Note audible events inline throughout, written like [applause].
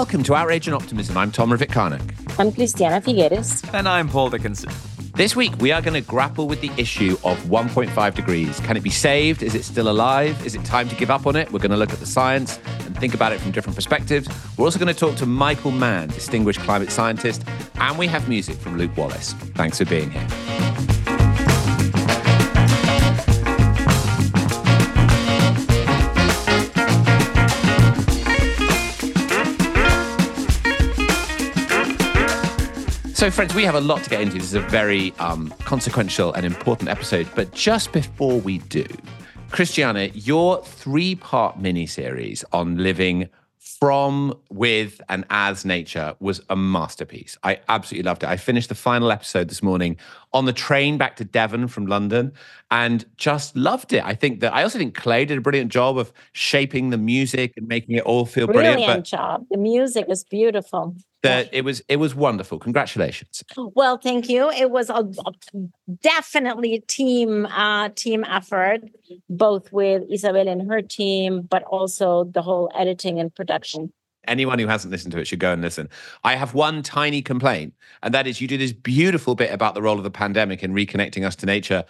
Welcome to Outrage and Optimism. I'm Tom Rivett-Carnac. I'm Christiana Figueres. And I'm Paul Dickinson. This week, we are going to grapple with the issue of 1.5 degrees. Can it be saved? Is it still alive? Is it time to give up on it? We're going to look at the science and think about it from different perspectives. We're also going to talk to Michael Mann, distinguished climate scientist, and we have music from Luke Wallace. Thanks for being here. So, friends, we have a lot to get into. This is a very um, consequential and important episode. But just before we do, Christiana, your three part mini series on living from, with, and as nature was a masterpiece. I absolutely loved it. I finished the final episode this morning on the train back to Devon from London and just loved it. I think that I also think Clay did a brilliant job of shaping the music and making it all feel brilliant. Brilliant job. The music was beautiful. That it was it was wonderful. Congratulations. Well, thank you. It was a, definitely a team uh, team effort, both with Isabel and her team, but also the whole editing and production. Anyone who hasn't listened to it should go and listen. I have one tiny complaint, and that is you do this beautiful bit about the role of the pandemic in reconnecting us to nature.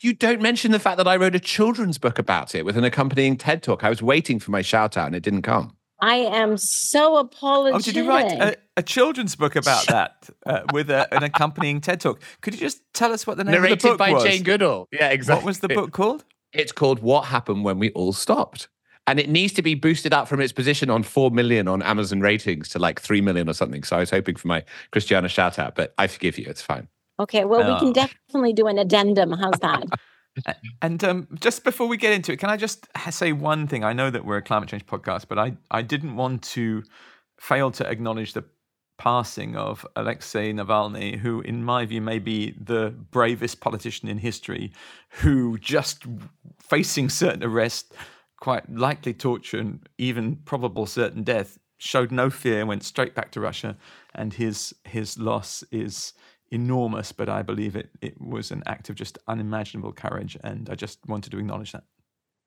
You don't mention the fact that I wrote a children's book about it with an accompanying TED talk. I was waiting for my shout out and it didn't come. I am so apologetic. Oh, did you write a, a children's book about [laughs] that uh, with a, an accompanying TED talk? Could you just tell us what the name Narrated of the book was? Narrated by was? Jane Goodall. Yeah, exactly. What was the book called? It's called What Happened When We All Stopped. And it needs to be boosted up from its position on 4 million on Amazon ratings to like 3 million or something. So I was hoping for my Christiana shout out, but I forgive you. It's fine. Okay. Well, oh. we can oh. definitely do an addendum. How's that? [laughs] And um, just before we get into it, can I just say one thing? I know that we're a climate change podcast, but I, I didn't want to fail to acknowledge the passing of Alexei Navalny, who, in my view, may be the bravest politician in history, who just facing certain arrest, quite likely torture, and even probable certain death, showed no fear, went straight back to Russia, and his his loss is enormous, but I believe it it was an act of just unimaginable courage, and I just wanted to acknowledge that.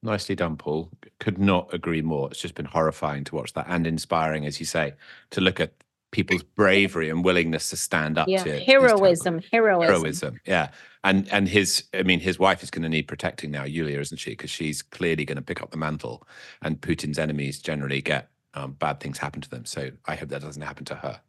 Nicely done, Paul. Could not agree more. It's just been horrifying to watch that and inspiring, as you say, to look at people's bravery and willingness to stand up yeah. to heroism, heroism, heroism. Yeah, and and his, I mean, his wife is going to need protecting now, Yulia, isn't she? Because she's clearly going to pick up the mantle, and Putin's enemies generally get um, bad things happen to them. So I hope that doesn't happen to her.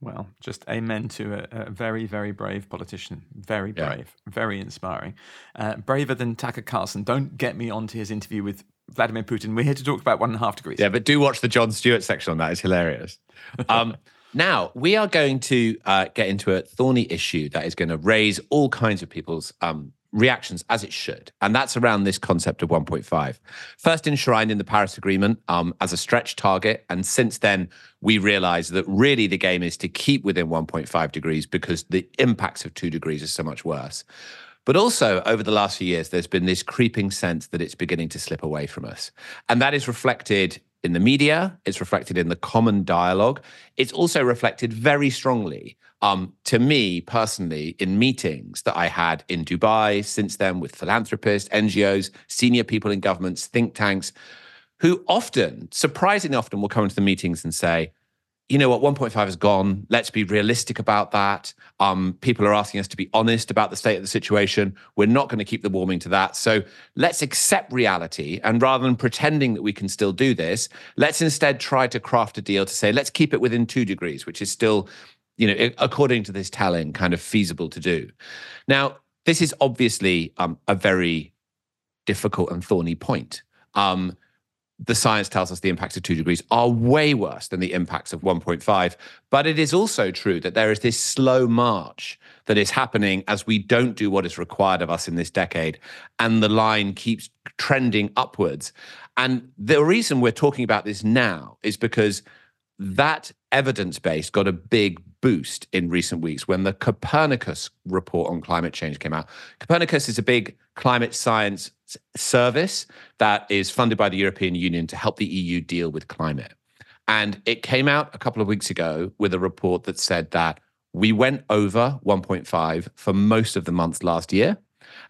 Well, just amen to a, a very, very brave politician. Very brave, yeah. very inspiring. Uh, braver than Tucker Carlson. Don't get me onto his interview with Vladimir Putin. We're here to talk about one and a half degrees. Yeah, but do watch the Jon Stewart section on that. It's hilarious. Um, [laughs] now, we are going to uh, get into a thorny issue that is going to raise all kinds of people's um, reactions as it should. And that's around this concept of 1.5. First enshrined in the Paris Agreement um, as a stretch target. And since then, we realize that really the game is to keep within 1.5 degrees because the impacts of two degrees are so much worse. But also, over the last few years, there's been this creeping sense that it's beginning to slip away from us. And that is reflected in the media, it's reflected in the common dialogue. It's also reflected very strongly um, to me personally in meetings that I had in Dubai since then with philanthropists, NGOs, senior people in governments, think tanks, who often, surprisingly often, will come into the meetings and say, you know what, 1.5 is gone. Let's be realistic about that. Um, people are asking us to be honest about the state of the situation. We're not going to keep the warming to that. So let's accept reality. And rather than pretending that we can still do this, let's instead try to craft a deal to say, let's keep it within two degrees, which is still, you know, according to this telling, kind of feasible to do. Now, this is obviously um, a very difficult and thorny point. Um, the science tells us the impacts of two degrees are way worse than the impacts of 1.5. But it is also true that there is this slow march that is happening as we don't do what is required of us in this decade. And the line keeps trending upwards. And the reason we're talking about this now is because that evidence base got a big boost in recent weeks when the Copernicus report on climate change came out. Copernicus is a big climate science service that is funded by the European Union to help the EU deal with climate. And it came out a couple of weeks ago with a report that said that we went over 1.5 for most of the months last year.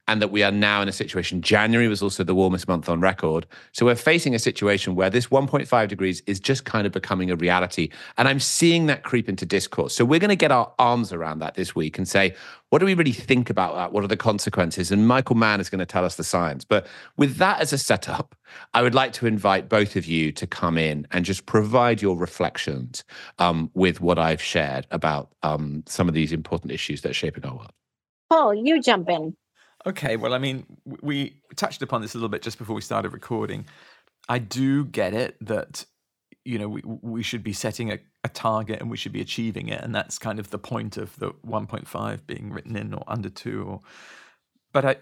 And that we are now in a situation. January was also the warmest month on record. So we're facing a situation where this 1.5 degrees is just kind of becoming a reality. And I'm seeing that creep into discourse. So we're going to get our arms around that this week and say, what do we really think about that? What are the consequences? And Michael Mann is going to tell us the science. But with that as a setup, I would like to invite both of you to come in and just provide your reflections um, with what I've shared about um, some of these important issues that are shaping our world. Paul, you jump in. Okay, well, I mean, we touched upon this a little bit just before we started recording. I do get it that you know we we should be setting a, a target and we should be achieving it, and that's kind of the point of the 1.5 being written in or under two. Or, but I,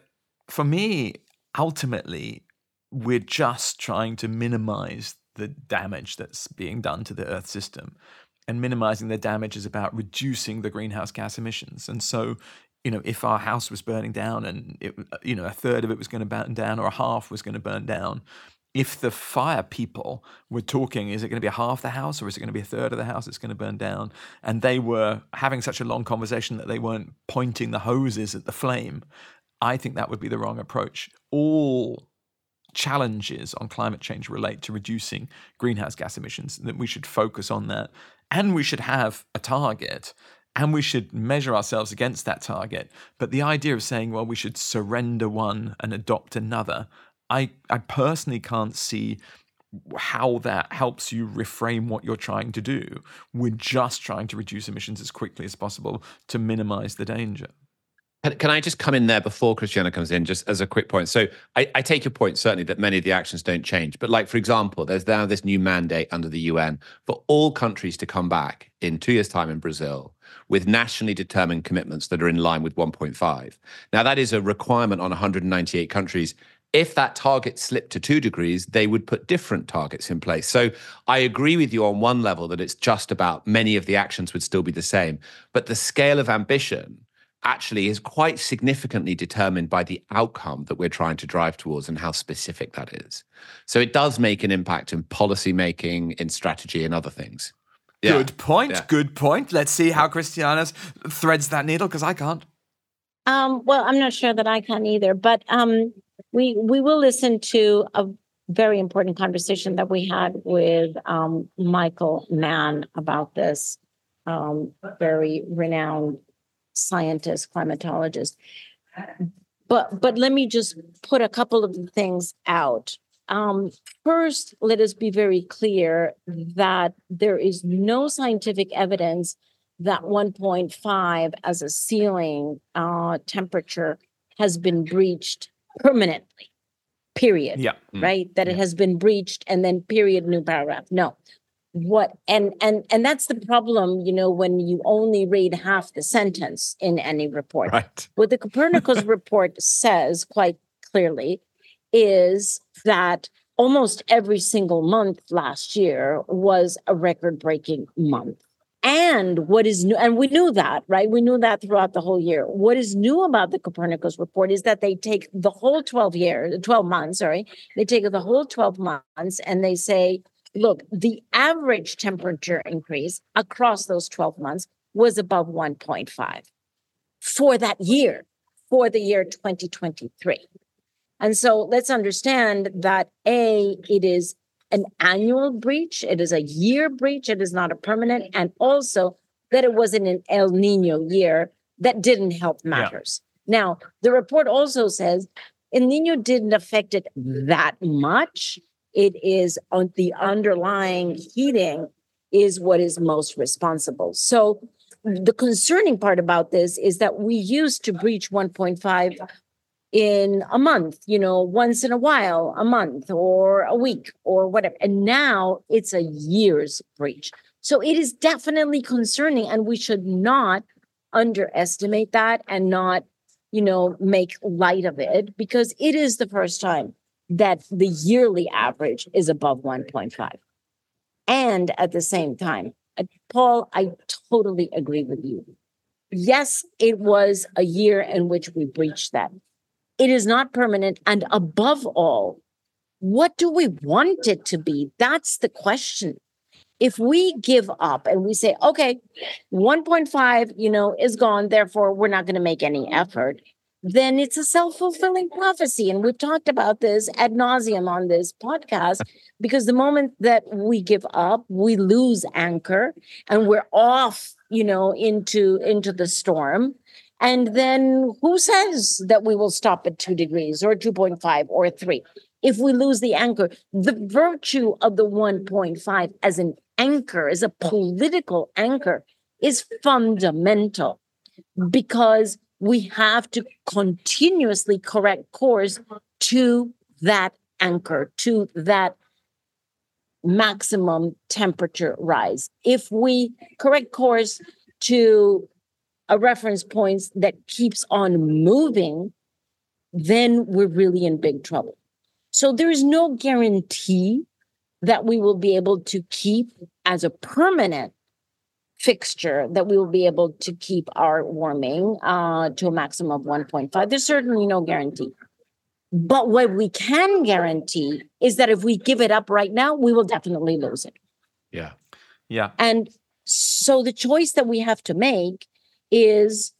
for me, ultimately, we're just trying to minimize the damage that's being done to the Earth system. And minimizing the damage is about reducing the greenhouse gas emissions. And so you know, if our house was burning down and it, you know, a third of it was going to burn down or a half was going to burn down, if the fire people were talking, is it going to be a half the house or is it going to be a third of the house that's going to burn down? And they were having such a long conversation that they weren't pointing the hoses at the flame. I think that would be the wrong approach. All challenges on climate change relate to reducing greenhouse gas emissions, that we should focus on that. And we should have a target and we should measure ourselves against that target. But the idea of saying, well, we should surrender one and adopt another, I, I personally can't see how that helps you reframe what you're trying to do. We're just trying to reduce emissions as quickly as possible to minimize the danger. Can I just come in there before Christiana comes in, just as a quick point? So I, I, take your point, certainly, that many of the actions don't change. But, like, for example, there's now this new mandate under the UN for all countries to come back in two years' time in Brazil with nationally determined commitments that are in line with 1.5. Now, that is a requirement on 198 countries. If that target slipped to two degrees, they would put different targets in place. So I agree with you on one level that it's just about many of the actions would still be the same. But the scale of ambition actually is quite significantly determined by the outcome that we're trying to drive towards and how specific that is. So it does make an impact in policy making, in strategy, and other things. Yeah. Good point. Yeah. Good point. Let's see how Christiana's threads that needle because I can't. Um, well, I'm not sure that I can either, but um, we we will listen to a very important conversation that we had with um, Michael Mann about this um, very renowned scientist, climatologist. But but let me just put a couple of things out. Um, first, let us be very clear that there is no scientific evidence that 1.5 as a ceiling uh, temperature has been breached permanently. Period. Yeah. Right. That yeah. it has been breached, and then period. New paragraph. No what and and and that's the problem you know when you only read half the sentence in any report right. what the copernicus [laughs] report says quite clearly is that almost every single month last year was a record breaking month. And what is new and we knew that right? We knew that throughout the whole year. What is new about the copernicus report is that they take the whole 12 years 12 months sorry. They take the whole 12 months and they say look, the average temperature increase across those 12 months was above 1.5 for that year, for the year 2023. And so let's understand that A, it is an annual breach, it is a year breach, it is not a permanent, and also that it wasn't an El Nino year that didn't help matters. Yeah. Now, the report also says El Nino didn't affect it mm-hmm. that much, it is on the underlying heating is what is most responsible. So the concerning part about this is that we used to breach 1.5 in a month, you know, once in a while, a month or a week or whatever. And now it's a year's breach. So it is definitely concerning, and we should not underestimate that and not, you know, make light of it because it is the first time that the yearly average is above 1.5. And at the same time, uh, Paul, I totally agree with you. Yes, it was a year in which we breached that. It is not permanent. And above all, what do we want it to be? That's the question. If we give up and we say, okay, 1.5, you know, is gone, therefore we're not going to make any effort, then it's a self-fulfilling prophecy. And we've talked about this ad nauseum on this podcast because the moment that we give up, we lose anchor and we're off, you know, into into the storm. And then who says that we will stop at two degrees or 2.5 or three? If we lose the anchor, the virtue of the 1.5 as an anchor, as a political anchor, is fundamental because we have to continuously correct course to that anchor, to that maximum temperature rise. If we correct course to a reference point that keeps on moving, then we're really in big trouble. So there is no guarantee that we will be able to keep as a permanent fixture that we will be able to keep our warming uh, to a maximum of 1.5. There's certainly no guarantee. But what we can guarantee is that if we give it up right now, we will definitely lose it. Yeah. Yeah. And so the choice that we have to make is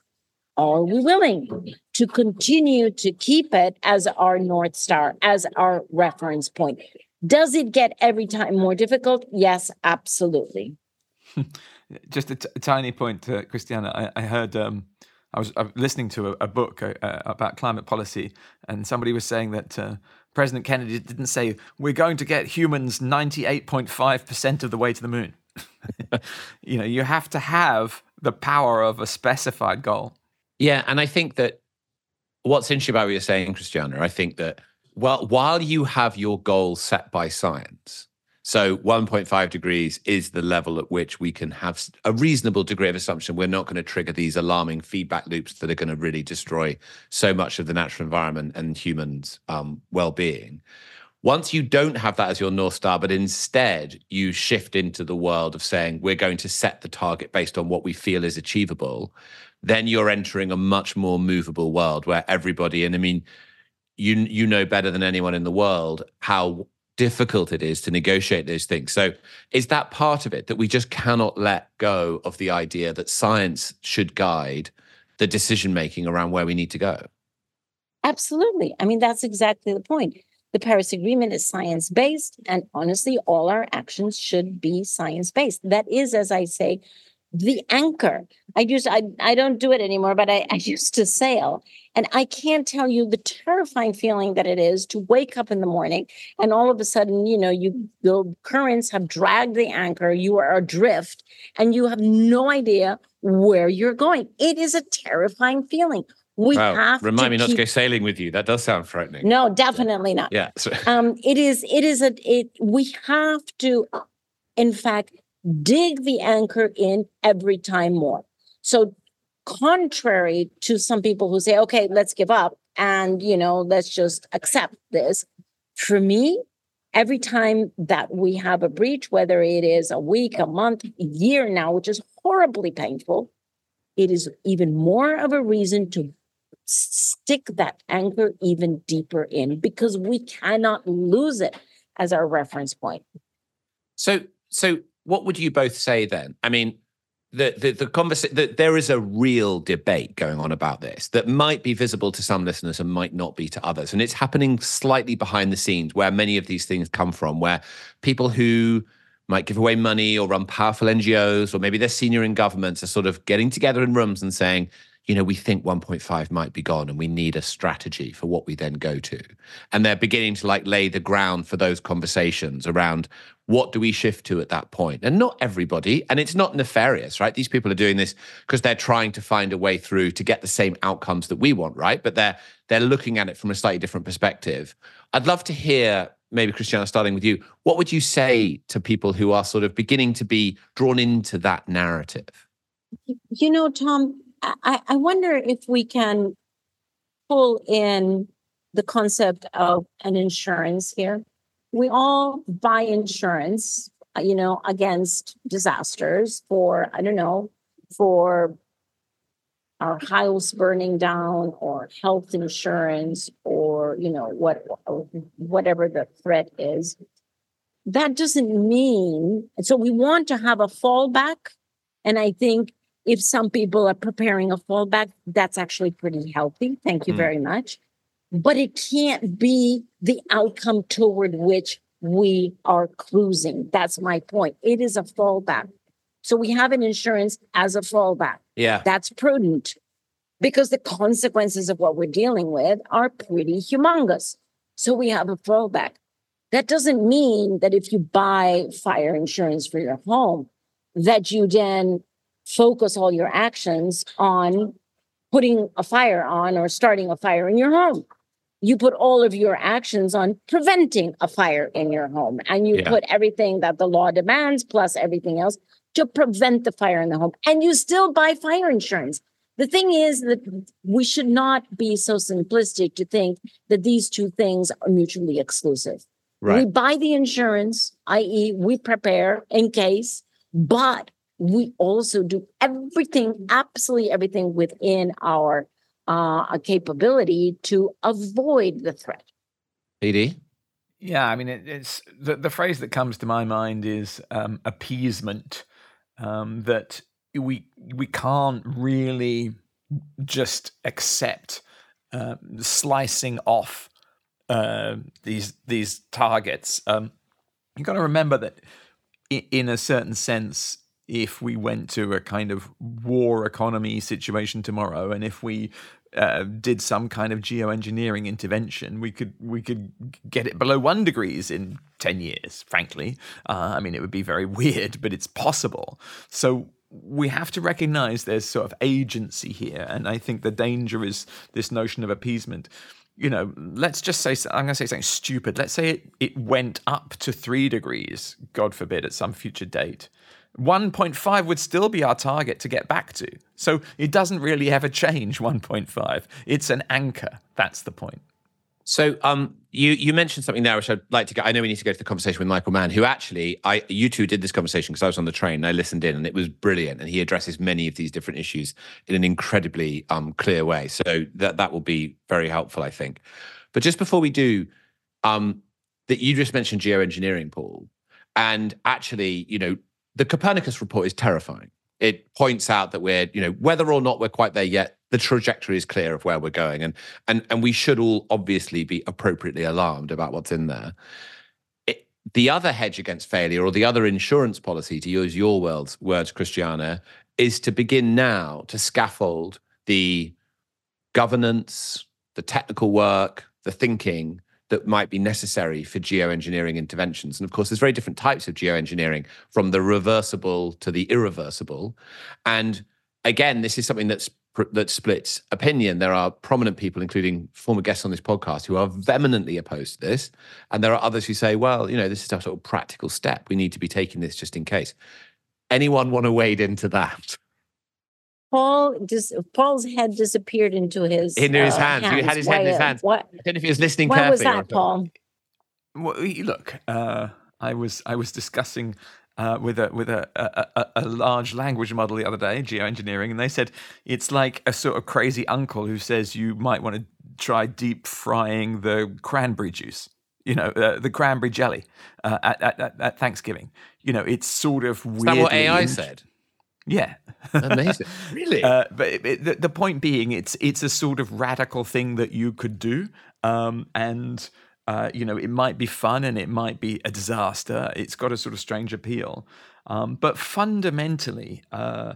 are we willing to continue to keep it as our North Star, as our reference point? Does it get every time more difficult? Yes, absolutely. [laughs] Just a, t- a tiny point, uh, Christiana. I, I heard um, I was uh, listening to a, a book uh, uh, about climate policy, and somebody was saying that uh, President Kennedy didn't say we're going to get humans ninety eight point five percent of the way to the moon. [laughs] you know, you have to have the power of a specified goal. Yeah, and I think that what's interesting about what you're saying, Christiana, I think that well, while you have your goal set by science, so 1.5 degrees is the level at which we can have a reasonable degree of assumption we're not going to trigger these alarming feedback loops that are going to really destroy so much of the natural environment and humans' um, well-being. Once you don't have that as your north star, but instead you shift into the world of saying we're going to set the target based on what we feel is achievable, then you're entering a much more movable world where everybody, and I mean, you you know better than anyone in the world how difficult it is to negotiate those things. So, is that part of it that we just cannot let go of the idea that science should guide the decision making around where we need to go? Absolutely. I mean, that's exactly the point. The Paris Agreement is science based, and honestly, all our actions should be science based. That is, as I say, the anchor. I used I I don't do it anymore, but I, I [laughs] used to sail. And I can't tell you the terrifying feeling that it is to wake up in the morning and all of a sudden, you know, you the currents have dragged the anchor, you are adrift, and you have no idea where you're going. It is a terrifying feeling. We wow. have remind me not to go sailing with you. That does sound frightening. No, definitely not. Yeah. [laughs] um, it is. It is a. It. We have to, in fact, dig the anchor in every time more. So, contrary to some people who say, okay, let's give up and, you know, let's just accept this. For me, every time that we have a breach, whether it is a week, a month, a year now, which is horribly painful, it is even more of a reason to stick that anchor even deeper in because we cannot lose it as our reference point. So, so what would you both say then? I mean, the the, the conversation that there is a real debate going on about this that might be visible to some listeners and might not be to others, and it's happening slightly behind the scenes where many of these things come from, where people who might give away money or run powerful NGOs or maybe they're senior in governments are sort of getting together in rooms and saying, you know, we think 1.5 might be gone and we need a strategy for what we then go to. And they're beginning to like lay the ground for those conversations around what do we shift to at that point? And not everybody, and it's not nefarious, right? These people are doing this because they're trying to find a way through to get the same outcomes that we want, right? But they're they're looking at it from a slightly different perspective. I'd love to hear maybe Christiana starting with you. What would you say to people who are sort of beginning to be drawn into that narrative? You know, Tom, I, I wonder if we can pull in the concept of an insurance here. We all buy insurance, uh, you know, against disasters for, I don't know, for our house burning down or health insurance or, you know, what whatever the threat is. That doesn't mean so we want to have a fallback. And I think if some people are preparing a fallback, that's actually pretty healthy. Thank you Mm. very much. But it can't be the outcome toward which we are cruising. That's my point. It is a fallback. So we have an insurance as a fallback. Yeah. That's prudent because the consequences of what we're dealing with are pretty humongous. So we have a fallback. That doesn't mean that if you buy fire insurance for your home, that you then focus all your actions on putting a fire on or starting a fire in your home. You put all of your actions on preventing a fire in your home, and you Yeah. put everything that the law demands plus everything else to prevent the fire in the home. And you still buy fire insurance. The thing is that we should not be so simplistic to think that these two things are mutually exclusive. Right. We buy the insurance, i.e., we prepare in case, but we also do everything, absolutely everything within our uh, capability to avoid the threat. PD? Yeah, I mean, it, it's the, the phrase that comes to my mind is um, appeasement. Um, that we we can't really just accept uh, slicing off uh, these these targets. Um, you've got to remember that, in a certain sense, if we went to a kind of war economy situation tomorrow, and if we uh, did some kind of geoengineering intervention, we could we could get it below one degrees in ten years. Frankly, uh, I mean, it would be very [laughs] weird, but it's possible. So we have to recognize there's sort of agency here, and I think the danger is this notion of appeasement. You know, let's just say I'm going to say something stupid. Let's say it, it went up to three degrees, God forbid, at some future date. 1.5 would still be our target to get back to. So it doesn't really ever change 1.5. It's an anchor. That's the point. So um, you you mentioned something there which I'd like to go. I know we need to go to the conversation with Michael Mann, who actually I you two did this conversation because I was on the train and I listened in and it was brilliant. And he addresses many of these different issues in an incredibly um, clear way. So that that will be very helpful, I think. But just before we do, um, that you just mentioned geoengineering, Paul, and actually, you know, the Copernicus report is terrifying. It points out that we're, you know, whether or not we're quite there yet, the trajectory is clear of where we're going, and and and we should all obviously be appropriately alarmed about what's in there. It, the other hedge against failure, or the other insurance policy, to use your words, words, Christiana, is to begin now to scaffold the governance, the technical work, the thinking that might be necessary for geoengineering interventions. And of course, there's very different types of geoengineering, from the reversible to the irreversible. And again, this is something that's that splits opinion. There are prominent people, including former guests on this podcast, who are vehemently opposed to this, and there are others who say, "Well, you know, this is a sort of practical step. We need to be taking this just in case." Anyone want to wade into that? Paul just Paul's head disappeared into his Into his uh, hands. He had his head in his hands. What? I don't know if he was listening What was carefully. or that, Paul? Well, look, uh, I was I was discussing uh, with a with a, a, a, a large language model the other day, geoengineering, and they said it's like a sort of crazy uncle who says you might want to try deep frying the cranberry juice. You know, uh, the cranberry jelly uh, at, at, at, at Thanksgiving. You know, it's sort of Is weirdly. that what AI said? Yeah. Amazing. [laughs] really? Uh, but it, it- the, the point being, it's it's a sort of radical thing that you could do, um, and uh, you know it might be fun and it might be a disaster. It's got a sort of strange appeal, um, but fundamentally, uh,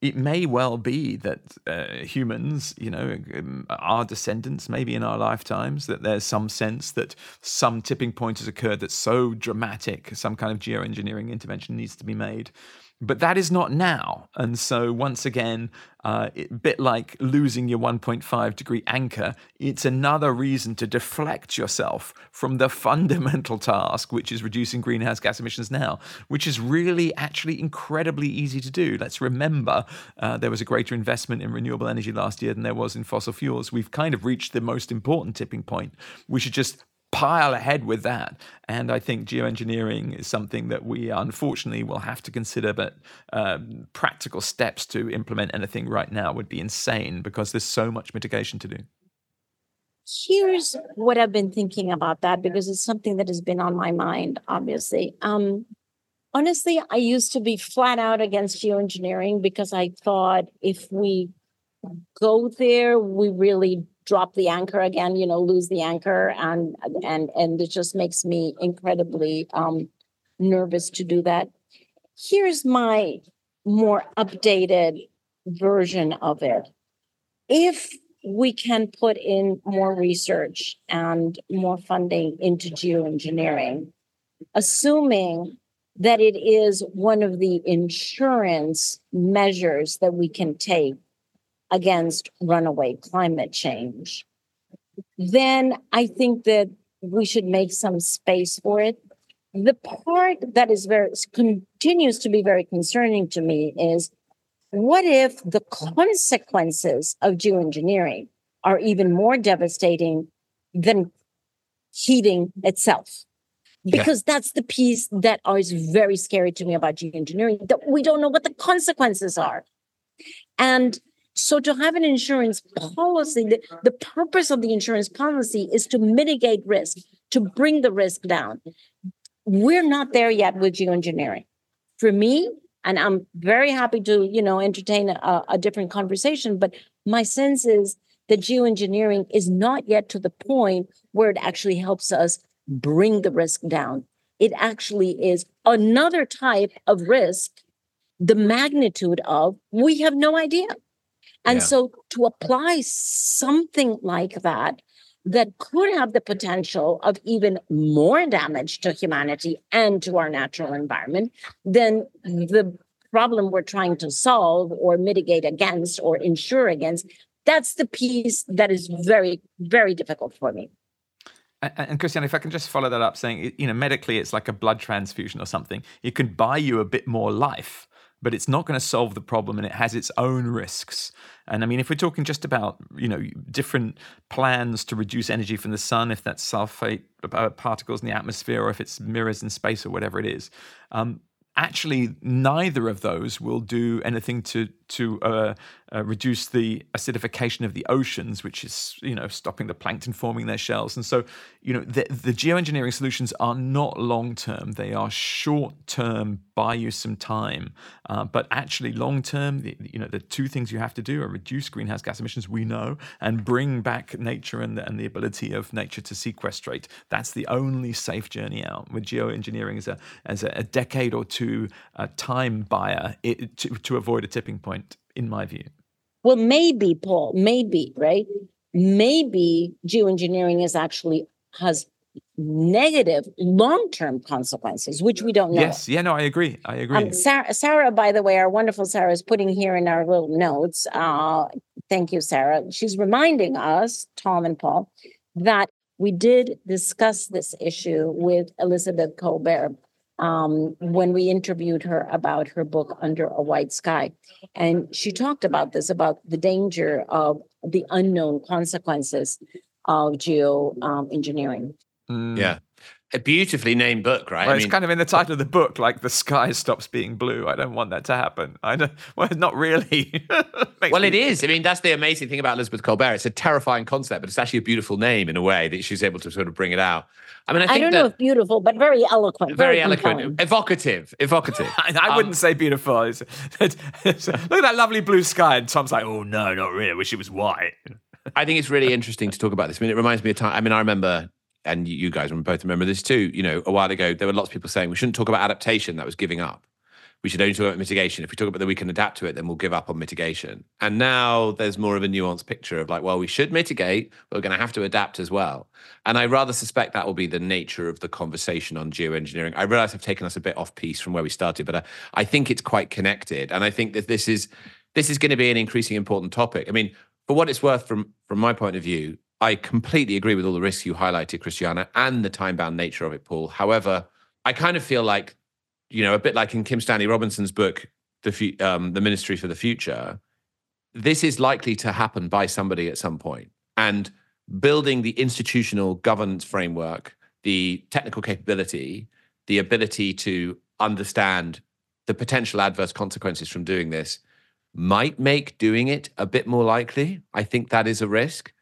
it may well be that uh, humans, you know, um, our descendants, maybe in our lifetimes, that there's some sense that some tipping point has occurred that's so dramatic, some kind of geoengineering intervention needs to be made. But that is not now. And so, once again, uh, a bit like losing your 1.5 degree anchor, it's another reason to deflect yourself from the fundamental [laughs] task, which is reducing greenhouse gas emissions now, which is really actually incredibly easy to do. Let's remember uh, there was a greater investment in renewable energy last year than there was in fossil fuels. We've kind of reached the most important tipping point. We should just pile ahead with that. And I think geoengineering is something that we unfortunately will have to consider, but um, practical steps to implement anything right now would be insane because there's so much mitigation to do. Here's what I've been thinking about that because it's something that has been on my mind, obviously. Um, honestly, I used to be flat out against geoengineering because I thought if we go there, we really drop the anchor again, you know, lose the anchor. And and and it just makes me incredibly um nervous to do that. Here's my more updated version of it. If we can put in more research and more funding into geoengineering, assuming that it is one of the insurance measures that we can take against runaway climate change, then I think that we should make some space for it. The part that is very continues to be very concerning to me is what if the consequences of geoengineering are even more devastating than heating itself? Because yeah. that's the piece that is very scary to me about geoengineering, that we don't know what the consequences are. And so to have an insurance policy, the, the purpose of the insurance policy is to mitigate risk, to bring the risk down. We're not there yet with geoengineering. For me, and I'm very happy to, you know, entertain a, a different conversation, but my sense is that geoengineering is not yet to the point where it actually helps us bring the risk down. It actually is another type of risk, the magnitude of we have no idea. And yeah. so to apply something like that, that could have the potential of even more damage to humanity and to our natural environment than the problem we're trying to solve or mitigate against or insure against. That's the piece that is very, very difficult for me. And Christian, if I can just follow that up, saying, you know, medically it's like a blood transfusion or something. It can buy you a bit more life, but it's not going to solve the problem and it has its own risks. And I mean, if we're talking just about, you know, different plans to reduce energy from the sun, if that's sulfate uh, particles in the atmosphere or if it's mirrors in space or whatever it is, um, actually neither of those will do anything to to uh, uh, reduce the acidification of the oceans, which is you know stopping the plankton forming their shells. And so you know the, the geoengineering solutions are not long term; they are short term, buy you some time. Uh, but actually, long term, you know the two things you have to do are reduce greenhouse gas emissions. We know, and bring back nature and the, and the ability of nature to sequestrate. That's the only safe journey out. With geoengineering as a as a, a decade or two uh, time buyer it, to, to avoid a tipping point in my view. Well, maybe, Paul, maybe, right? Maybe geoengineering is actually has negative long-term consequences, which we don't know. Yes, yeah, no, I agree. I agree. Um, Sarah, Sarah, by the way, our wonderful Sarah is putting here in our little notes. Uh, thank you, Sarah. She's reminding us, Tom and Paul, that we did discuss this issue with Elizabeth Kolbert um, when we interviewed her about her book Under a White Sky. And she talked about this about the danger of the unknown consequences of geo um, engineering. Mm. Yeah. A beautifully named book, right? Well, I it's kind of in the title of the book, like the sky stops being blue. I don't want that to happen. I don't. [laughs] Well, not really. [laughs] well, me... it is. I mean, that's the amazing thing about Elizabeth Kolbert. It's a terrifying concept, but it's actually a beautiful name in a way that she's able to sort of bring it out. I mean, I, I don't know if beautiful, but very eloquent. Very, very eloquent. Evocative. Evocative. [laughs] I, I um, wouldn't say beautiful. It's, it's, it's, look at that lovely blue sky. And Tom's like, oh, no, not really. I wish it was white. I think it's really interesting to talk about this. I mean, it reminds me of time. I mean, I remember, and you guys both remember this too, you know, a while ago, there were lots of people saying we shouldn't talk about adaptation. That was giving up we should only talk about mitigation. If we talk about that we can adapt to it, then we'll give up on mitigation. And now there's more of a nuanced picture of like, well, we should mitigate, but we're going to have to adapt as well. And I rather suspect that will be the nature of the conversation on geoengineering. I realize I've taken us a bit off piece from where we started, but I, I think it's quite connected. And I think that this is this is going to be an increasingly important topic. I mean, for what it's worth, from from my point of view, I completely agree with all the risks you highlighted, Christiana, and the time bound nature of it, Paul. However, I kind of feel like you know, a bit like in Kim Stanley Robinson's book, the um, the Ministry for the Future. This is likely to happen by somebody at some point. point, and building the institutional governance framework, the technical capability, the ability to understand the potential adverse consequences from doing this might make doing it a bit more likely. I think that is a risk.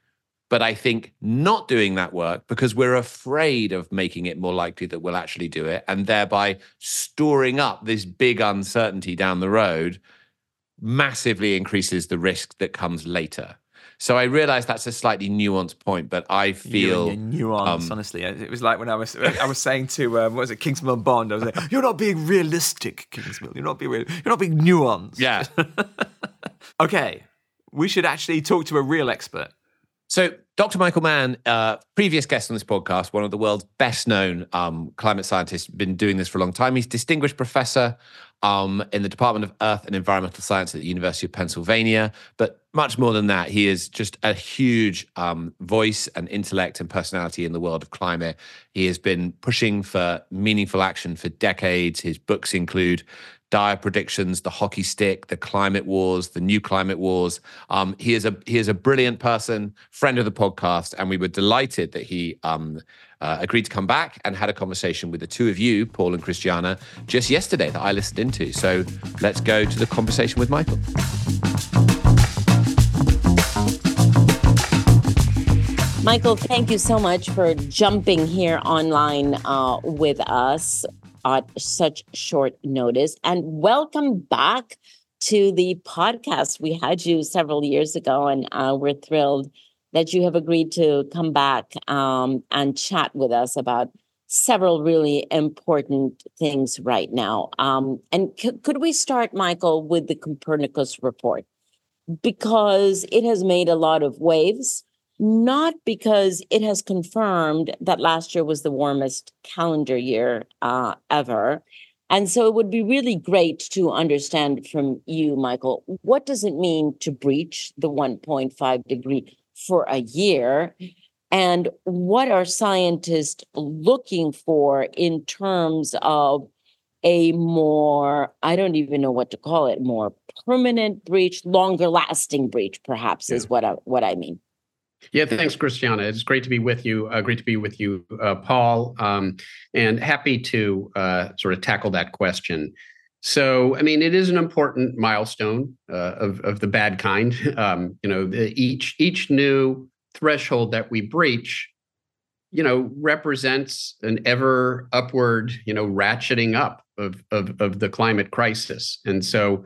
But I think not doing that work because we're afraid of making it more likely that we'll actually do it and thereby storing up this big uncertainty down the road massively increases the risk that comes later. So I realize that's a slightly nuanced point, but I feel nuance. Um, honestly, it was like when I was I was saying to um, what was it Kingsmill Bond? I was like, [laughs] "You're not being realistic, Kingsmill. You're not being you're not being nuanced." Yeah. [laughs] okay, we should actually talk to a real expert. So, Dr. Michael Mann, uh, previous guest on this podcast, one of the world's best known um, climate scientists, been doing this for a long time. He's distinguished professor um, in the Department of Earth and Environmental Science at the University of Pennsylvania. But much more than that, he is just a huge um, voice and intellect and personality in the world of climate. He has been pushing for meaningful action for decades. His books include dire predictions, the hockey stick, the climate wars, the new climate wars. Um, he is a he is a brilliant person, friend of the podcast, and we were delighted that he um, uh, agreed to come back and had a conversation with the two of you, Paul and Christiana, just yesterday that I listened into. So let's go to the conversation with Michael. Michael, thank you so much for jumping here online uh, with us at such short notice. And welcome back to the podcast. We had you several years ago, and uh, we're thrilled that you have agreed to come back um, and chat with us about several really important things right now. Um, and c- could we start, Michael, with the Copernicus report? Because it has made a lot of waves not because it has confirmed that last year was the warmest calendar year uh, ever. And so it would be really great to understand from you, Michael, what does it mean to breach the 1.5 degree for a year? And what are scientists looking for in terms of a more, I don't even know what to call it, more permanent breach, longer lasting breach, perhaps yeah. is what I, what I mean. Yeah, thanks, Christiana. It's great to be with you. Uh, great to be with you, uh, Paul, um, and happy to uh, sort of tackle that question. So, I mean, it is an important milestone uh, of of the bad kind. [laughs] Um, you know, the, each each new threshold that we breach, you know, represents an ever upward, you know, ratcheting up of of of the climate crisis, and so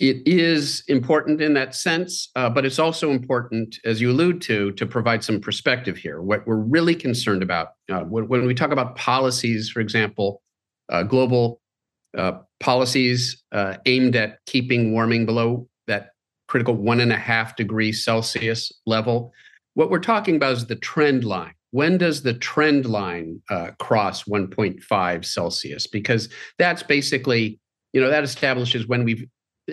it is important in that sense, uh, but it's also important, as you allude to, to provide some perspective here. What we're really concerned about uh, when, we talk about policies, for example, uh, global uh, policies uh, aimed at keeping warming below that critical one and a half degree Celsius level, what we're talking about is the trend line. When does the trend line uh, cross 1.5 Celsius? Because that's basically you know that establishes when we've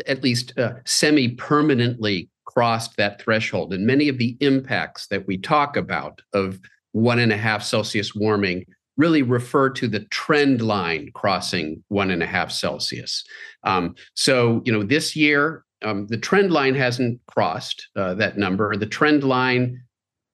at least uh, semi permanently crossed that threshold. And many of the impacts that we talk about of one and a half Celsius warming really refer to the trend line crossing one and a half Celsius. Um, so, you know, this year, um, the trend line hasn't crossed uh, that number. The trend line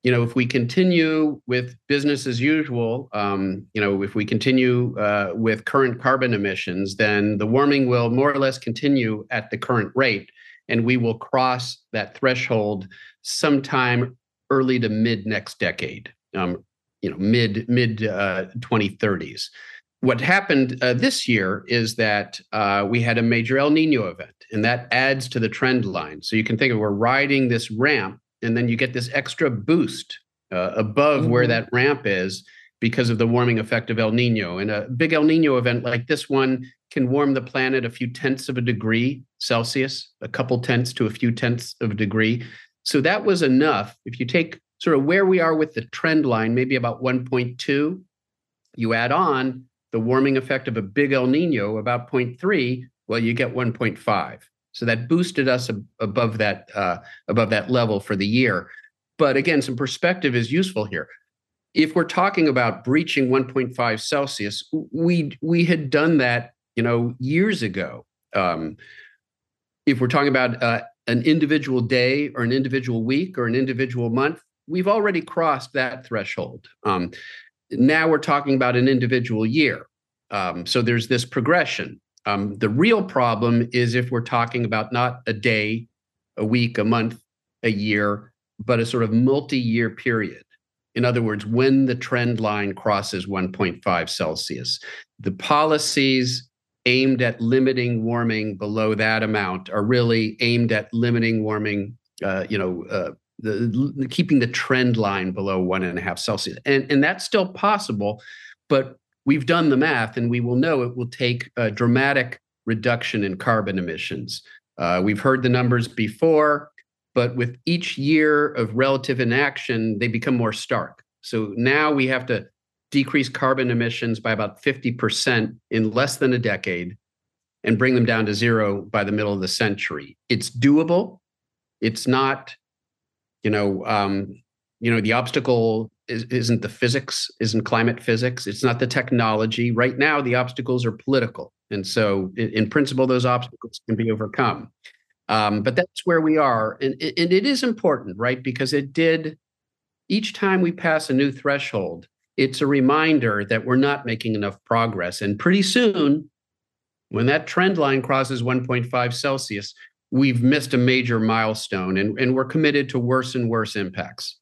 you know, if we continue with business as usual, um, you know, if we continue uh, with current carbon emissions, then the warming will more or less continue at the current rate, and we will cross that threshold sometime early to mid next decade. Um, you know, mid mid uh, 2030s. What happened uh, this year is that uh, we had a major El Nino event, and that adds to the trend line. So you can think of we're riding this ramp and then you get this extra boost uh, above mm-hmm. where that ramp is because of the warming effect of El Nino. And a big El Nino event like this one can warm the planet a few tenths of a degree Celsius, a couple tenths to a few tenths of a degree. So that was enough. If you take sort of where we are with the trend line, maybe about 1.2, you add on the warming effect of a big El Nino, about 0.3, well, you get 1.5. So that boosted us ab- above that uh, above that level for the year. But again, some perspective is useful here. If we're talking about breaching 1.5 Celsius, we we had done that, you know, years ago. Um, if we're talking about uh, an individual day or an individual week or an individual month, we've already crossed that threshold. Um, now we're talking about an individual year. Um, so there's this progression. Um, the real problem is if we're talking about not a day, a week, a month, a year, but a sort of multi-year period. In other words, when the trend line crosses 1.5 Celsius, the policies aimed at limiting warming below that amount are really aimed at limiting warming, uh, you know, uh, the, the, keeping the trend line below one and a half Celsius. And, and that's still possible, but we've done the math and we will know it will take a dramatic reduction in carbon emissions. Uh, we've heard the numbers before but with each year of relative inaction, they become more stark. So now we have to decrease carbon emissions by about 50% in less than a decade and bring them down to zero by the middle of the century. It's doable. It's not, you know, um, you know, the obstacle isn't the physics, isn't climate physics. It's not the technology. Right now, the obstacles are political. And so, in, in principle, those obstacles can be overcome. Um, but that's where we are. And, and it is important, right? Because it did, each time we pass a new threshold, it's a reminder that we're not making enough progress. And pretty soon, when that trend line crosses 1.5 Celsius, we've missed a major milestone and, and we're committed to worse and worse impacts.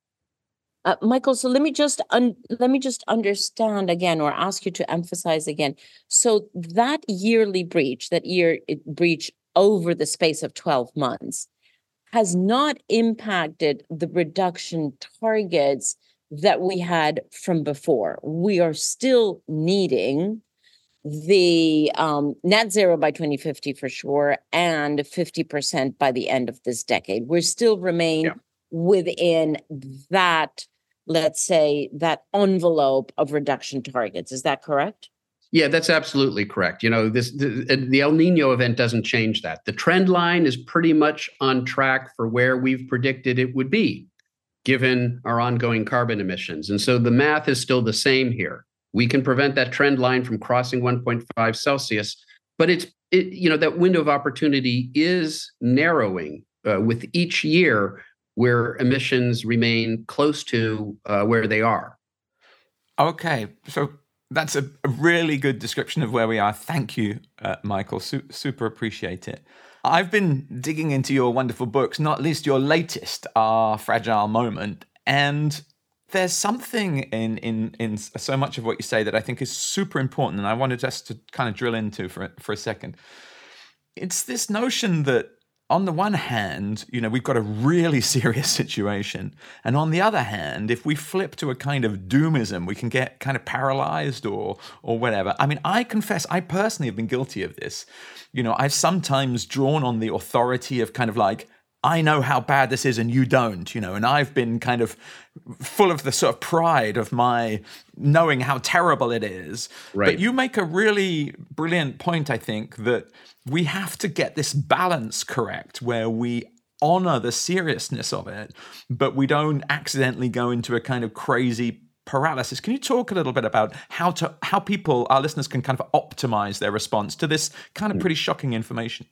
Uh, Michael, so let me just un- let me just understand again, or ask you to emphasize again. So that yearly breach, that year breach over the space of 12 months has not impacted the reduction targets that we had from before. We are still needing the um, net zero by 2050 for sure, and 50% by the end of this decade. We're still remain yeah. within that, let's say, that envelope of reduction targets. Is that correct? Yeah, that's absolutely correct. You know, this the, the, El Nino event doesn't change that. The trend line is pretty much on track for where we've predicted it would be, given our ongoing carbon emissions. And so the math is still the same here. We can prevent that trend line from crossing 1.5 Celsius, but it's it, you know that window of opportunity is narrowing uh, with each year where emissions remain close to uh, where they are. Okay, so that's a, a, really good description of where we are. Thank you, uh, Michael. Su- super appreciate it. I've been digging into your wonderful books, not least your latest, Our Fragile Moment. And there's something in, in, in so much of what you say that I think is super important. And I wanted just to kind of drill into for, for a second. It's this notion that on the one hand, you know, we've got a really [laughs] serious situation. And on the other hand, if we flip to a kind of doomism, we can get kind of paralyzed or or whatever. I mean, I confess I personally have been guilty of this. You know, I've sometimes drawn on the authority of kind of like I know how bad this is and you don't, you know, and I've been kind of full of the sort of pride of my knowing how terrible it is. Right. But you make a really brilliant point, I think, that we have to get this balance correct where we honor the seriousness of it, but we don't accidentally go into a kind of crazy paralysis. Can you talk a little bit about how to how people, our listeners, can kind of optimize their response to this kind of mm. pretty shocking information?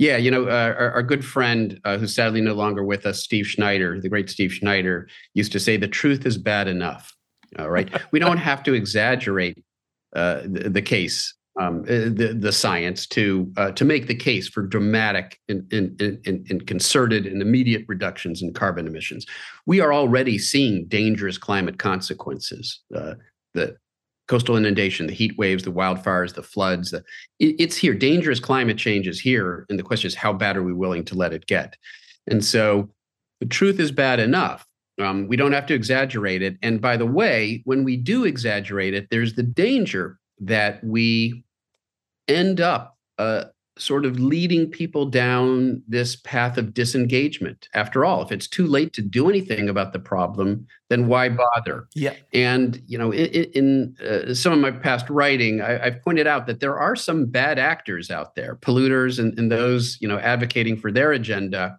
Yeah, you know, uh, our, our, good friend, uh, who's sadly no longer with us, Steve Schneider, the great Steve Schneider, used to say, "The truth is bad enough." All right, we don't [laughs] have to exaggerate uh, the, the, case, um, uh, the the science, to uh, to make the case for dramatic and, and, and, and concerted and immediate reductions in carbon emissions. We are already seeing dangerous climate consequences. Uh, the coastal inundation, the heat waves, the wildfires, the floods. The, it, it's here. Dangerous climate change is here. And the question is, how bad are we willing to let it get? And so the truth is bad enough. Um, we don't have to exaggerate it. And by the way, when we do exaggerate it, there's the danger that we end up uh, sort of leading people down this path of disengagement. After all, if it's too late to do anything about the problem, then why bother? Yeah. And you know, in, in uh, some of my past writing, I, have pointed out that there are some bad actors out there, polluters, and, and those you know advocating for their agenda,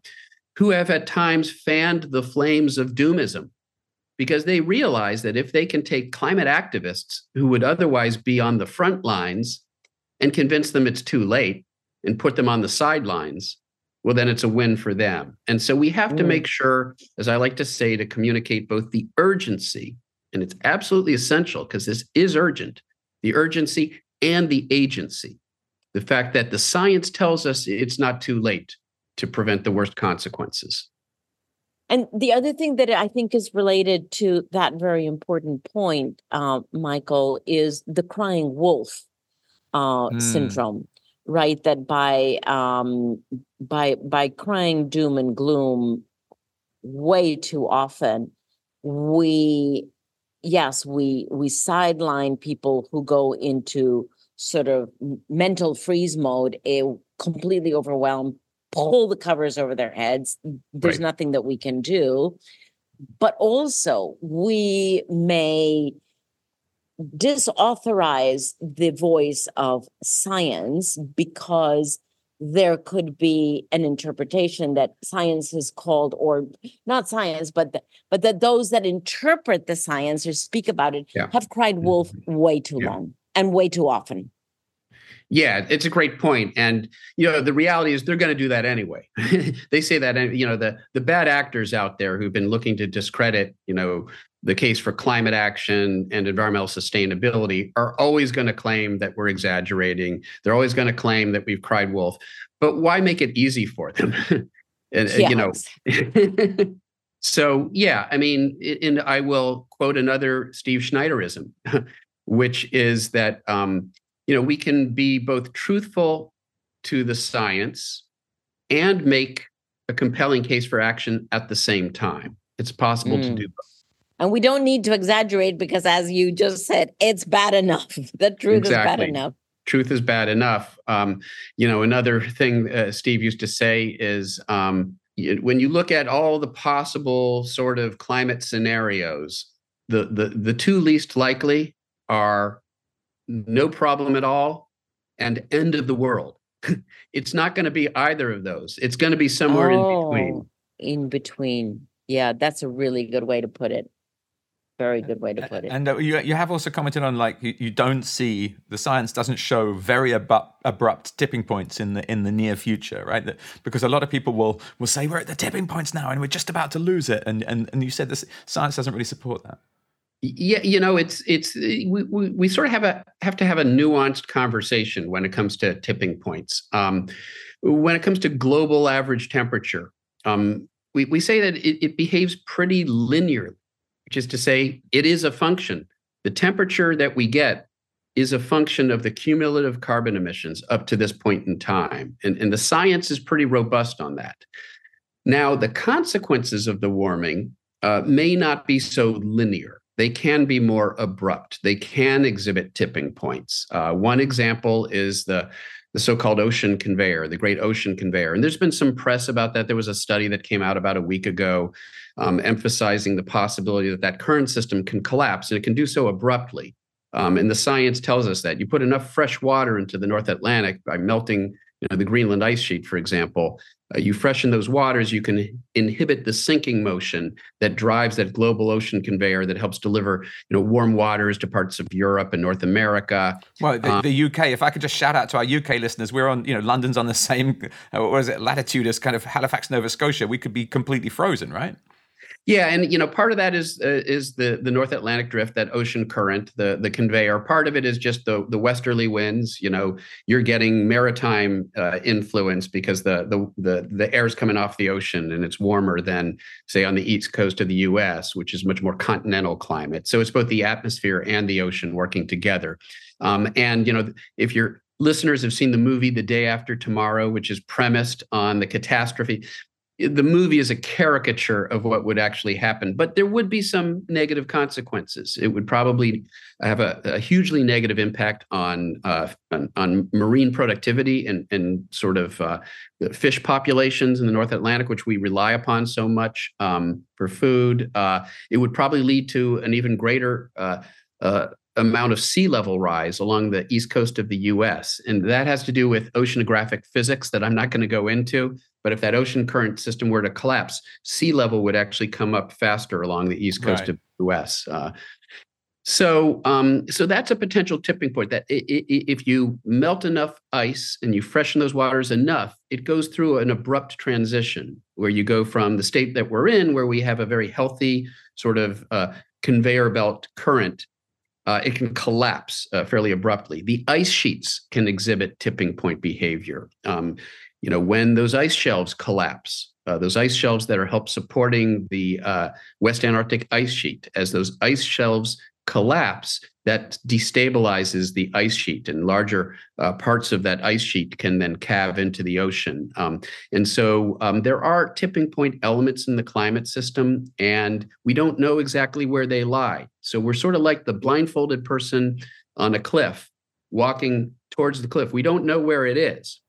who have at times fanned the flames of doomism. Because they realize that if they can take climate activists who would otherwise be on the front lines and convince them it's too late, and put them on the sidelines, well, then it's a win for them. And so we have to mm. make sure, as I like to say, to communicate both the urgency, and it's absolutely essential because this is urgent, the urgency and the agency. The fact that the science tells us it's not too late to prevent the worst consequences. And the other thing that I think is related to that very important point, uh, Michael, is the crying wolf uh, mm. syndrome, right? That by um, by by crying doom and gloom way too often, we yes we we sideline people who go into sort of mental freeze mode, a completely overwhelmed, pull the covers over their heads. There's right. nothing that we can do. But also, we may disauthorize the voice of science because there could be an interpretation that science has called or not science but the, but that those that interpret the science or speak about it yeah. have cried wolf mm-hmm. way too yeah. long and way too often yeah, it's a great point, and you know the reality is they're going to do that anyway. [laughs] they say that you know the the bad actors out there who've been looking to discredit you know the case for climate action and environmental sustainability are always going to claim that we're exaggerating. They're always going to claim that we've cried wolf. But why make it easy for them? [laughs] and yes. you know. [laughs] so yeah, I mean, and I will quote another Steve Schneiderism, which is that um, you know, we can be both truthful to the science and make a compelling case for action at the same time. It's possible mm. to do both. And we don't need to exaggerate because, as you just said, it's bad enough. [laughs] The truth exactly. is bad enough. Truth is bad enough. Um, you know, another thing uh, Steve used to say is um, when you look at all the possible sort of climate scenarios, the the the two least likely are no problem at all, and end of the world. [laughs] it's not going to be either of those. It's going to be somewhere oh, in between. In between. Yeah, that's a really good way to put it. Very good way to put it. And uh, you, you have also commented on like you, you don't see the science doesn't show very abrupt, abrupt tipping points in the in the near future, right? That, because a lot of people will will say we're at the tipping points now and we're just about to lose it, and and and you said this science doesn't really support that yeah you know it's it's we, we, we sort of have a have to have a nuanced conversation when it comes to tipping points. Um, when it comes to global average temperature um, we, we say that it, it behaves pretty linearly which is to say it is a function. The temperature that we get is a function of the cumulative carbon emissions up to this point in time and, and the science is pretty robust on that. Now the consequences of the warming uh, may not be so linear they can be more abrupt. They can exhibit tipping points. Uh, one example is the the so-called ocean conveyor, the Great Ocean Conveyor, and there's been some press about that. There was a study that came out about a week ago, um, emphasizing the possibility that that current system can collapse, and it can do so abruptly. Um, and the science tells us that you put enough fresh water into the North Atlantic by melting you know, the Greenland ice sheet, for example, uh, you freshen those waters, you can inhibit the sinking motion that drives that global ocean conveyor that helps deliver, you know, warm waters to parts of Europe and North America. Well, the, um, the UK, if I could just shout out to our UK listeners, we're on, you know, London's on the same, [laughs] uh, what is it, latitude as kind of Halifax, Nova Scotia. We could be completely frozen, right? Yeah, and you know, part of that is uh, is the the North Atlantic drift, that ocean current, the the conveyor. Part of it is just the the westerly winds. You know, you're getting maritime uh, influence because the the the the air's coming off the ocean and it's warmer than say on the east coast of the U.S., which is much more continental climate. So it's both the atmosphere and the ocean working together. Um, and you know, if your listeners have seen the movie The Day After Tomorrow, which is premised on the catastrophe the movie is a caricature of what would actually happen, but there would be some negative consequences. It would probably have a, a hugely negative impact on, uh, on, on marine productivity and and sort of uh, fish populations in the North Atlantic, which we rely upon so much um, for food. Uh, it would probably lead to an even greater uh, uh, amount of sea level rise along the east coast of the US. And that has to do with oceanographic physics that I'm not going to go into. But if that ocean current system were to collapse, sea level would actually come up faster along the east coast right. of the US. Uh, so, um, so that's a potential tipping point. That if you melt enough ice and you freshen those waters enough, it goes through an abrupt transition where you go from the state that we're in, where we have a very healthy sort of uh, conveyor belt current, uh, it can collapse uh, fairly abruptly. The ice sheets can exhibit tipping point behavior. Um, you know, when those ice shelves collapse, uh, those ice shelves that are help supporting the uh, West Antarctic ice sheet. As those ice shelves collapse, that destabilizes the ice sheet, and larger uh, parts of that ice sheet can then calve into the ocean. Um, and so um, there are tipping point elements in the climate system, and we don't know exactly where they lie. So we're sort of like the blindfolded person on a cliff walking towards the cliff. We don't know where it is,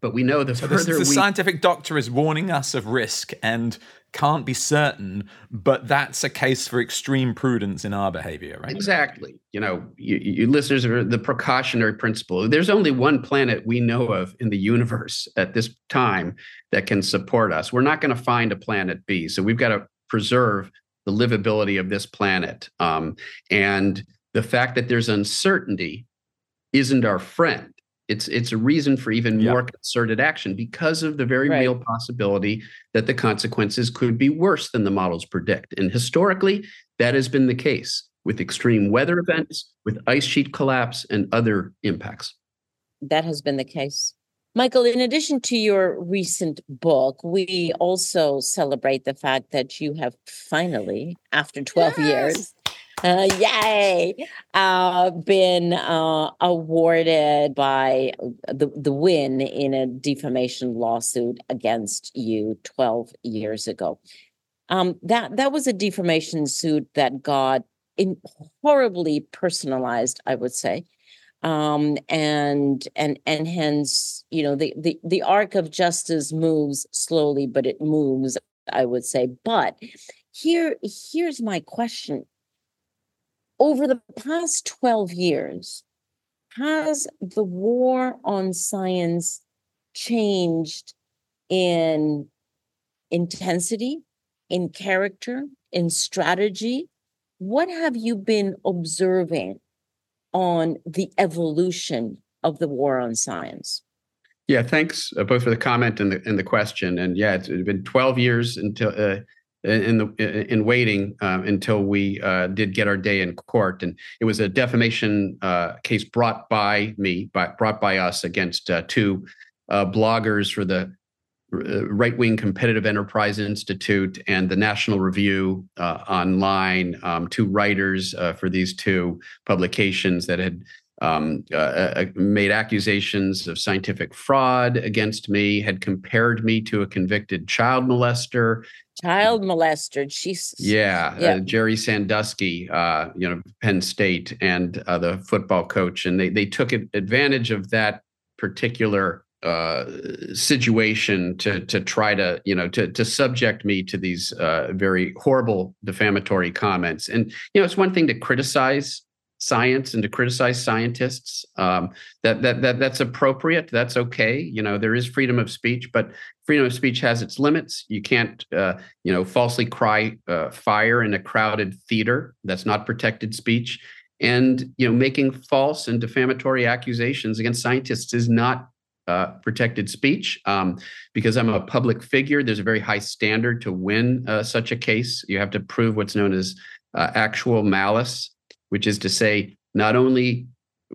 but we know the so further the we scientific doctor is warning us of risk and can't be certain, but that's a case for extreme prudence in our behavior, right? Exactly. You know, you, you listeners are the precautionary principle. There's only one planet we know of in the universe at this time that can support us. We're not going to find a planet B, so we've got to preserve the livability of this planet. Um, and the fact that there's uncertainty isn't our friend. It's it's a reason for even Yeah. more concerted action because of the very Right. real possibility that the consequences could be worse than the models predict. And historically, that has been the case with extreme weather events, with ice sheet collapse, and other impacts. that has been the case. Michael, in addition to your recent book, we also celebrate the fact that you have finally, after 12 years, uh, [laughs] yay, uh, been uh, awarded by the, the win in a defamation lawsuit against you 12 years ago. Um, that that was a defamation suit that got in horribly personalized, I would say. Um and and and hence you know the the the arc of justice moves slowly but it moves i would say. But here here's my question over the past 12 years has the war on science changed in intensity in character in strategy what have you been observing on the evolution of the war on science. Yeah, thanks uh, both for the comment and the and the question. And yeah, it's been 12 years until uh, in the in waiting um, until we uh, did get our day in court, and it was a defamation uh, case brought by me, by, brought by us against uh, two uh, bloggers for the uh, Right Wing Competitive Enterprise Institute and the National Review uh, online. Um, two writers uh, for these two publications that had um, uh, uh, made accusations of scientific fraud against me, had compared me to a convicted child molester. Child molester, Jesus. Yeah, Yeah. Uh, Jerry Sandusky, uh, you know, Penn State, and uh, the football coach, and they they took advantage of that particular uh, situation to to try to you know to to subject me to these uh, very horrible defamatory comments. And you know, it's one thing to criticize science and to criticize scientists. Um, that that that that's appropriate. That's okay. You know, there is freedom of speech, but freedom of speech has its limits. You can't uh, you know falsely cry uh, fire in a crowded theater. That's not protected speech. And you know, making false and defamatory accusations against scientists is not uh, protected speech um, because I'm a public figure. There's a very high standard to win uh, such a case. You have to prove what's known as uh, actual malice, which is to say, not only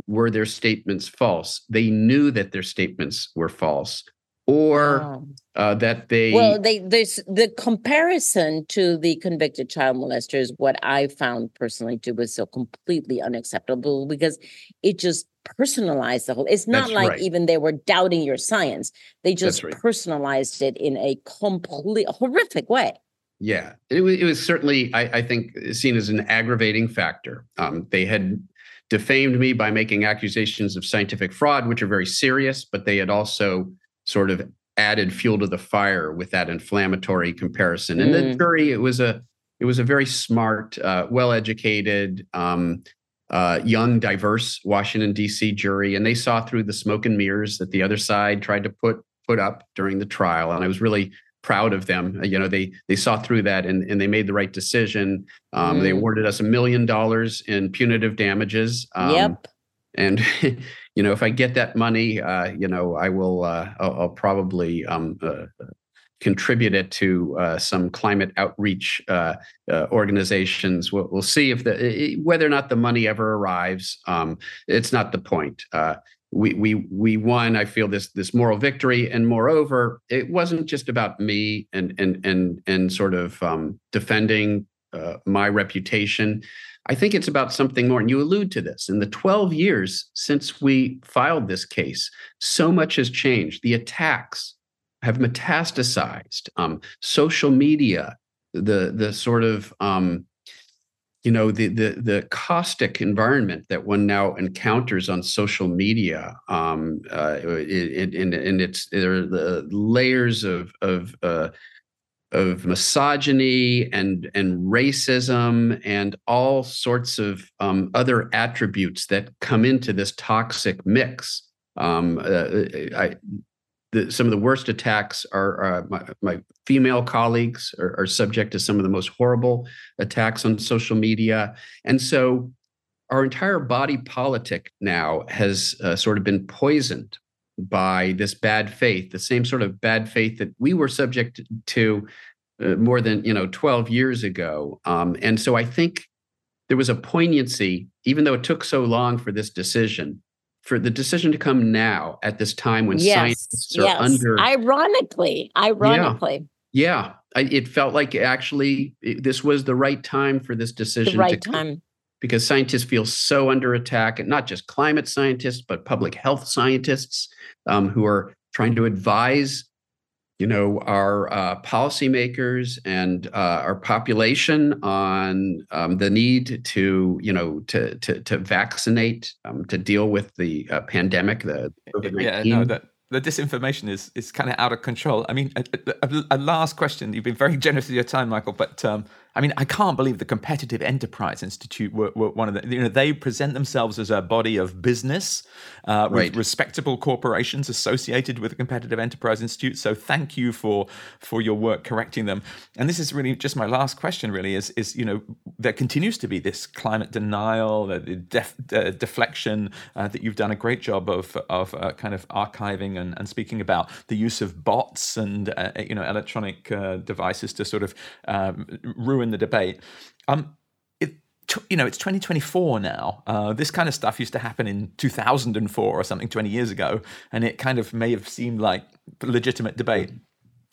were their statements false, they knew that their statements were false, or Wow. uh, that they. well, they there's the comparison to the convicted child molester is what I found personally to be so completely unacceptable because it just personalized the whole. It's not That's like right. even they were doubting your science; they just right. personalized it in a complete horrific way. Yeah, it was, it was certainly, I, I think, seen as an aggravating factor. Um, they had defamed me by making accusations of scientific fraud, which are very serious, but they had also sort of added fuel to the fire with that inflammatory comparison. And the Mm. jury, it was a, it was a very smart, uh, well-educated, um, uh, young, diverse Washington D.C. jury, and they saw through the smoke and mirrors that the other side tried to put put up during the trial. And I was really proud of them. Uh, You know, they they saw through that and, and they made the right decision. Um, They Mm. awarded us a million dollars in punitive damages. Um, yep. And [laughs] you know, if I get that money, uh, you know, I will. Uh, I'll, I'll probably um, uh, contribute it to uh, some climate outreach uh, uh, organizations. We'll, we'll see if the whether or not the money ever arrives. Um, it's not the point. We we we won. I feel this this moral victory, and moreover, it wasn't just about me and and and and sort of um, defending uh, my reputation. I think it's about something more. And you allude to this. In the 12 years since we filed this case, so much has changed. The attacks have metastasized. Um, social media, the the sort of um, you know the the the caustic environment that one now encounters on social media um uh in in its there are the layers of of uh of misogyny and and racism and all sorts of um, other attributes that come into this toxic mix. Um, uh, I, the, some of the worst attacks are uh, my, my, female colleagues are, are, subject to some of the most horrible attacks on social media, and so our entire body politic now has uh, sort of been poisoned by this bad faith, the same sort of bad faith that we were subject to uh, more than you know 12 years ago. Um, and so I think there was a poignancy, even though it took so long for this decision, for the decision to come now at this time when yes, scientists are yes. under. Ironically, ironically. Yeah, yeah. I, it felt like actually it, this was the right time for this decision. The right time because scientists feel so under attack, and not just climate scientists, but public health scientists um, who are trying to advise, you know, our uh, policymakers and uh, our population on um, the need to, you know, to to, to vaccinate um, to deal with the uh, pandemic. The COVID-19. yeah, no, that the disinformation is is kind of out of control. I mean, a, a, a, last question. You've been very generous with your time, Michael, but um, I mean, I can't believe the Competitive Enterprise Institute were, were, one of the, you know, they present themselves as a body of business uh, with right. respectable corporations associated with the Competitive Enterprise Institute. So thank you for for your work correcting them. And this is really just my last question. Really, is is you know there continues to be this climate denial, the def, uh, deflection uh, that you've done a great job of of uh, kind of archiving and, and speaking about the use of bots and uh, you know electronic uh, devices to sort of um, ruin the debate. Um, it, you know, it's 2024 now. Uh, this kind of stuff used to happen in 2004 or something 20 years ago, and it kind of may have seemed like legitimate debate.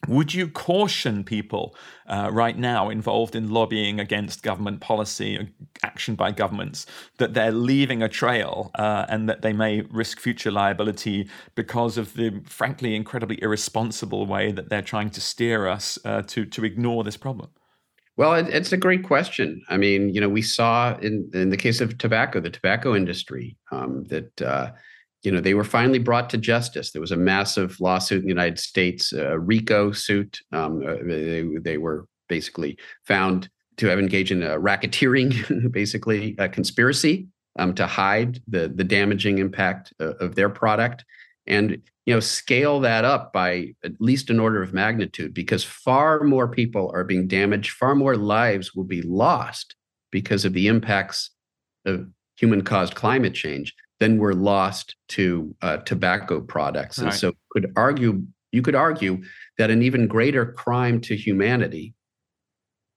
Would you caution people uh, right now involved in lobbying against government policy, or action by governments, that they're leaving a trail uh, and that they may risk future liability because of the, frankly, incredibly irresponsible way that they're trying to steer us uh, to to ignore this problem? Well, it, it's a great question. I mean, you know, we saw in in the case of tobacco, the tobacco industry, um, that uh, you know they were finally brought to justice. There was a massive lawsuit in the United States, a RICO suit. Um, uh, they, they were basically found to have engaged in a racketeering, [laughs] basically a conspiracy um, to hide the the damaging impact of, of their product and you know scale that up by at least an order of magnitude because far more people are being damaged far more lives will be lost because of the impacts of human caused climate change than were lost to uh, tobacco products right. and so could argue you could argue that an even greater crime to humanity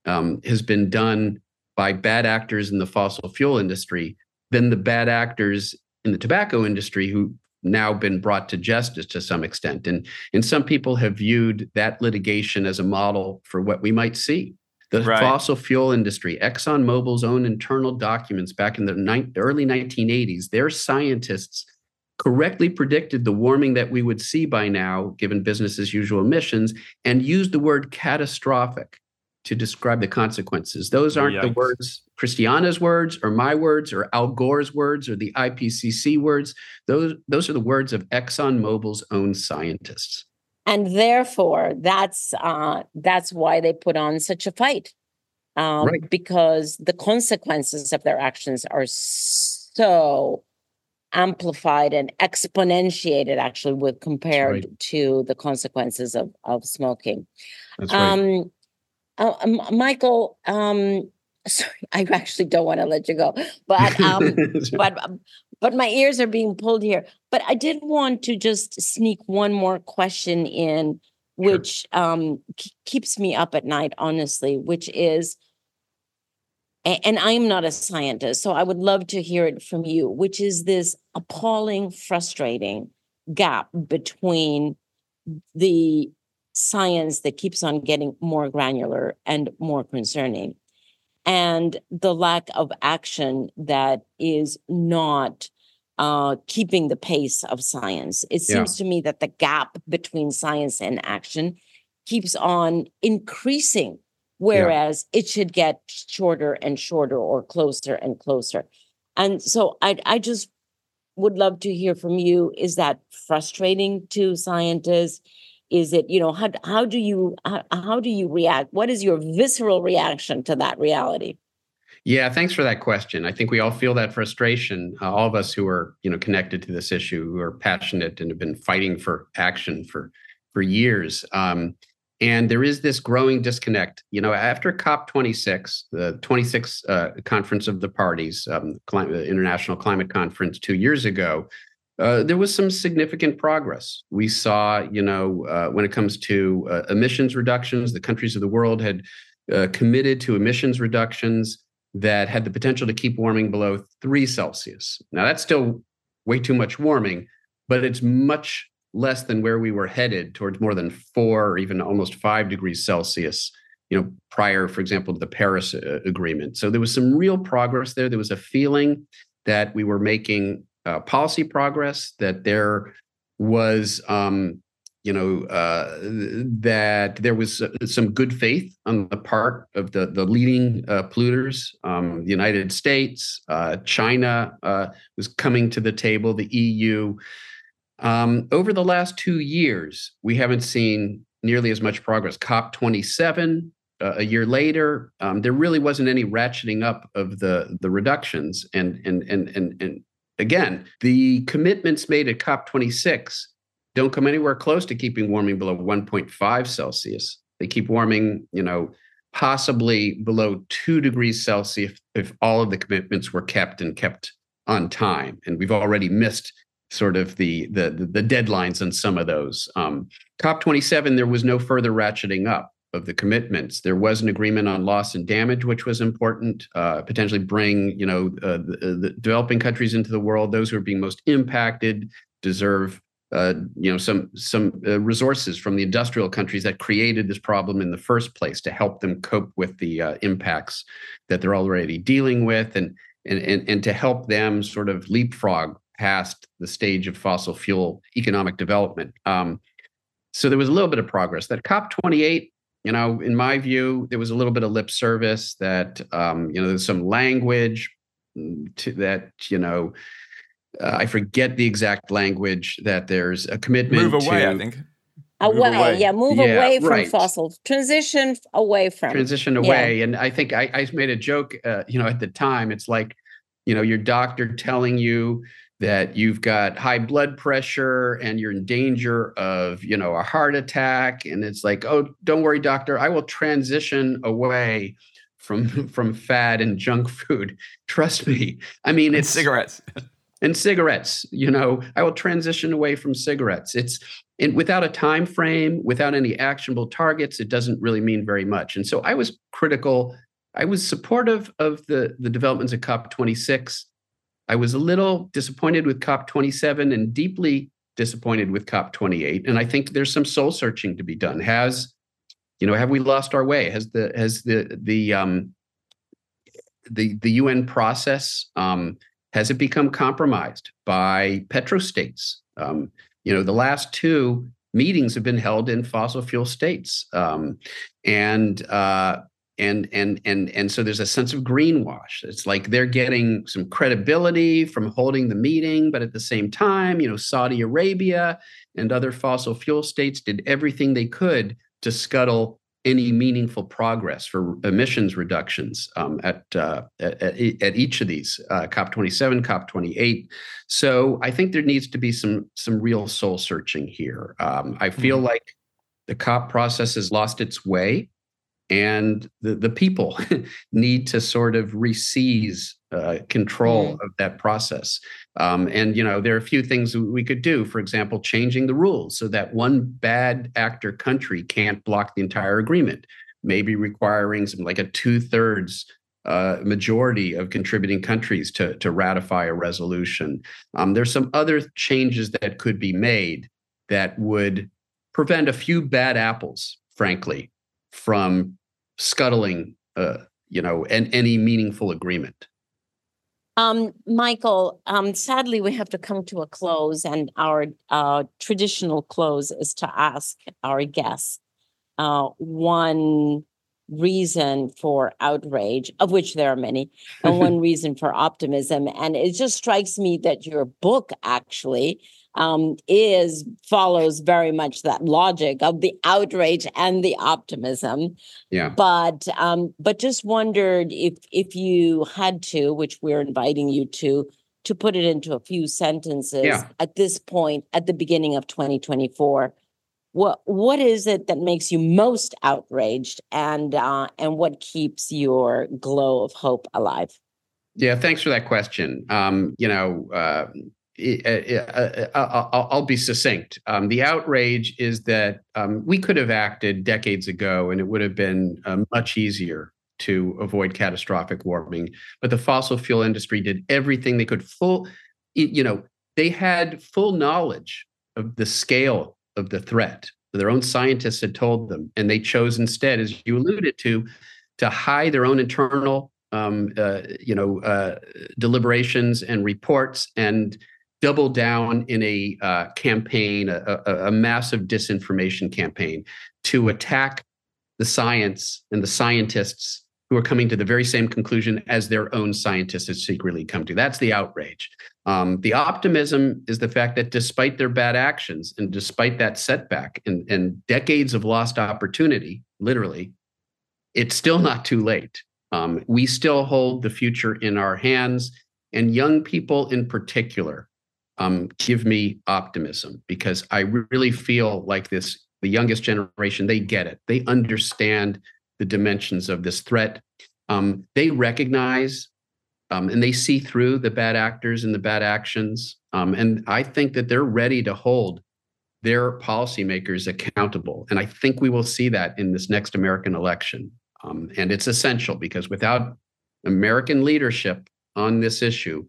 um, has been done by bad actors in the fossil fuel industry than the bad actors in the tobacco industry who now been brought to justice to some extent. And, and some people have viewed that litigation as a model for what we might see. The right. fossil fuel industry, ExxonMobil's own internal documents back in the ni- early 1980s, their scientists correctly predicted the warming that we would see by now, given business as usual emissions, and used the word catastrophic to describe the consequences. Those aren't Yikes. the words Christiana's words or my words or Al Gore's words or the IPCC words. Those those are the words of ExxonMobil's own scientists. And therefore, that's uh, that's why they put on such a fight, um, right. because the consequences of their actions are so amplified and exponentiated, actually, with compared right. to the consequences of of smoking. That's right. Um, uh, Michael, um, [laughs] sorry, I actually don't want to let you go, but um, [laughs] but um, but my ears are being pulled here. But I did want to just sneak one more question in, which sure. um, keeps me up at night, honestly, which is and I'm not a scientist, so I would love to hear it from you, which is this appalling, frustrating gap between the science that keeps on getting more granular and more concerning and the lack of action that is not uh, keeping the pace of science. It seems yeah. to me that the gap between science and action keeps on increasing, whereas yeah. it should get shorter and shorter or closer and closer. And so I, I just would love to hear from you. Is that frustrating to scientists? Is it, you know, how, how do you how, how do you react? What is your visceral reaction to that reality? Yeah, thanks for that question. I think we all feel that frustration. Uh, all of us who are, you know, connected to this issue, who are passionate and have been fighting for action for for years. Um, and there is this growing disconnect. You know, after COP26, the 26th uh, conference of the parties, um, climate, International Climate Conference two years ago, uh, there was some significant progress. We saw, you know, uh, when it comes to uh, emissions reductions, the countries of the world had uh, committed to emissions reductions that had the potential to keep warming below three Celsius. Now, that's still way too much warming, but it's much less than where we were headed towards more than four or even almost five degrees Celsius, you know, prior, for example, to the Paris uh, Agreement. So there was some real progress there. There was a feeling that we were making uh, policy progress, that there was um, you know uh, that there was uh, some good faith on the part of the the leading uh, polluters. Um, the United States, uh, China was coming to the table. The EU. Um, over the last two years, we haven't seen nearly as much progress. COP 27 uh, a year later, um, there really wasn't any ratcheting up of the the reductions. And and and and and again, the commitments made at COP 26 don't come anywhere close to keeping warming below 1.5 Celsius. They keep warming, you know, possibly below two degrees Celsius if, if all of the commitments were kept and kept on time. And we've already missed sort of the the the deadlines on some of those. Um, COP27, there was no further ratcheting up of the commitments. There was an agreement on loss and damage, which was important. Uh, potentially bring you know uh, the, the, developing countries into the world. Those who are being most impacted deserve uh, you know some some uh, resources from the industrial countries that created this problem in the first place to help them cope with the uh, impacts that they're already dealing with and, and and and to help them sort of leapfrog past the stage of fossil fuel economic development. Um, so there was a little bit of progress. That COP 28, you know, in my view, there was a little bit of lip service. That um, you know, there's some language to that you know uh, I forget the exact language that there's a commitment move away. To, I think away, away. yeah, move yeah, away from right. fossil, transition away from transition away. Yeah. And I think I, I made a joke, uh, you know, at the time. It's like, you know, your doctor telling you that you've got high blood pressure and you're in danger of, you know, a heart attack, and it's like, oh, don't worry, doctor, I will transition away from [laughs] from fat and junk food. [laughs] Trust me. I mean, and it's cigarettes. And cigarettes you know. I will transition away from cigarettes. It's and without a time frame without any actionable targets it doesn't really mean very much. And so i was critical. I was supportive of the the developments of cop 26 i was a little disappointed with cop 27 and deeply disappointed with cop 28 and i think there's some soul searching to be done has you know have we lost our way has the has the the um the the un process um has it become compromised by petrostates? Um, you know, the last two meetings have been held in fossil fuel states, um, and uh, and and and and so there's a sense of greenwash. It's like they're getting some credibility from holding the meeting, but at the same time, you know, Saudi Arabia and other fossil fuel states did everything they could to scuttle any meaningful progress for emissions reductions um, at, uh, at, at each of these uh, COP27, COP28. So I think there needs to be some some real soul searching here. Um, I feel mm-hmm. like the COP process has lost its way, and the the people [laughs] need to sort of reseize uh, control mm. of that process. Um, and you know, there are a few things we could do. For example, changing the rules so that one bad actor country can't block the entire agreement. Maybe requiring some like a two thirds uh, majority of contributing countries to, to ratify a resolution. Um, there's some other changes that could be made that would prevent a few bad apples, frankly, from scuttling, uh, you know, and any meaningful agreement. Um, Michael, um, sadly, we have to come to a close, and our uh, traditional close is to ask our guests uh, one reason for outrage, of which there are many, and [laughs] one reason for optimism. And it just strikes me that your book actually um, is follows very much that logic of the outrage and the optimism. Yeah. But um, but just wondered if if you had to, which we're inviting you to, to put it into a few sentences Yeah. at this point at the beginning of 2024 what what is it that makes you most outraged and uh and what keeps your glow of hope alive Yeah, thanks for that question. Um, you know, uh, I'll be succinct. Um, the outrage is that um, we could have acted decades ago, and it would have been uh, much easier to avoid catastrophic warming. But the fossil fuel industry did everything they could. Full, you know, they had full knowledge of the scale of the threat. Their own scientists had told them, and they chose instead, as you alluded to, to hide their own internal um, uh, you know, uh, deliberations and reports and double down in a uh, campaign, a, a, a massive disinformation campaign to attack the science and the scientists who are coming to the very same conclusion as their own scientists had secretly come to. That's the outrage. Um, the optimism is the fact that despite their bad actions and despite that setback and, and decades of lost opportunity, literally, it's still not too late. Um, we still hold the future in our hands, and young people in particular um, give me optimism because I really feel like this the youngest generation they get it, they understand the dimensions of this threat. Um, they recognize um, and they see through the bad actors and the bad actions, um, and I think that they're ready to hold their policymakers accountable. And I think we will see that in this next American election. Um, and it's essential because without American leadership on this issue,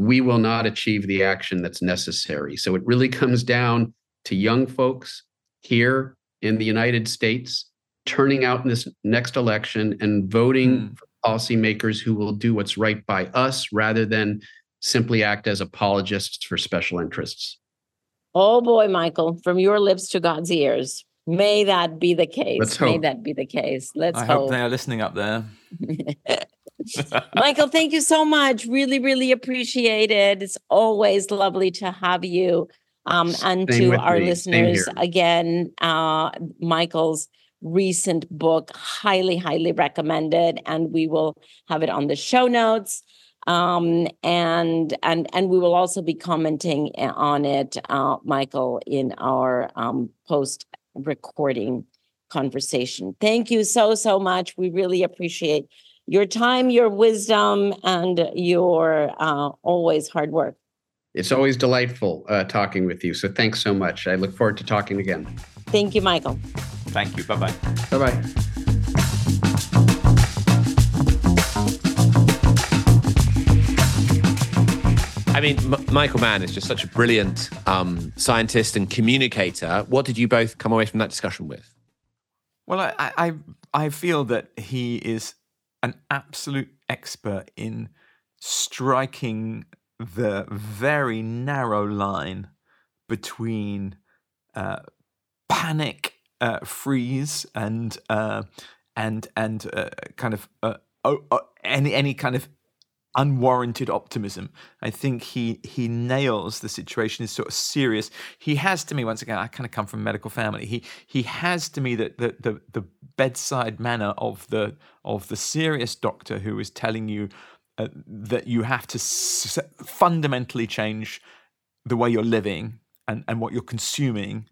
we will not achieve the action that's necessary. So it really comes down to young folks here in the United States turning out in this next election and voting Hmm. for policymakers who will do what's right by us rather than simply act as apologists for special interests. oh boy michael from your lips to god's ears may that be the case Let's may that be the case let's I hope, hope they are listening up there. [laughs] michael thank you so much. Really really appreciate it. It's always lovely to have you um and Same to our me. Listeners again uh michael's recent book highly highly recommended and we will have it on the show notes um and and and we will also be commenting uh, on it uh michael in our um post recording conversation. Thank you so so much. We really appreciate your time your wisdom and your uh always hard work It's always delightful uh, talking with you. So thanks so much. I look forward to talking again. thank you michael Thank you. Bye bye. Bye bye. I mean, M- Michael Mann is just such a brilliant um, scientist and communicator. What did you both come away from that discussion with? Well, I, I I I feel that he is an absolute expert in striking the very narrow line between uh, panic, uh, freeze, and uh, and and uh, kind of uh, any any kind of unwarranted optimism. I think he he nails the situation is sort of serious. He has to me once again. I kind of come from a medical family. He he has to me that the the, the bedside manner of the of the serious doctor who is telling you uh, that you have to s- fundamentally change the way you're living and and what you're consuming,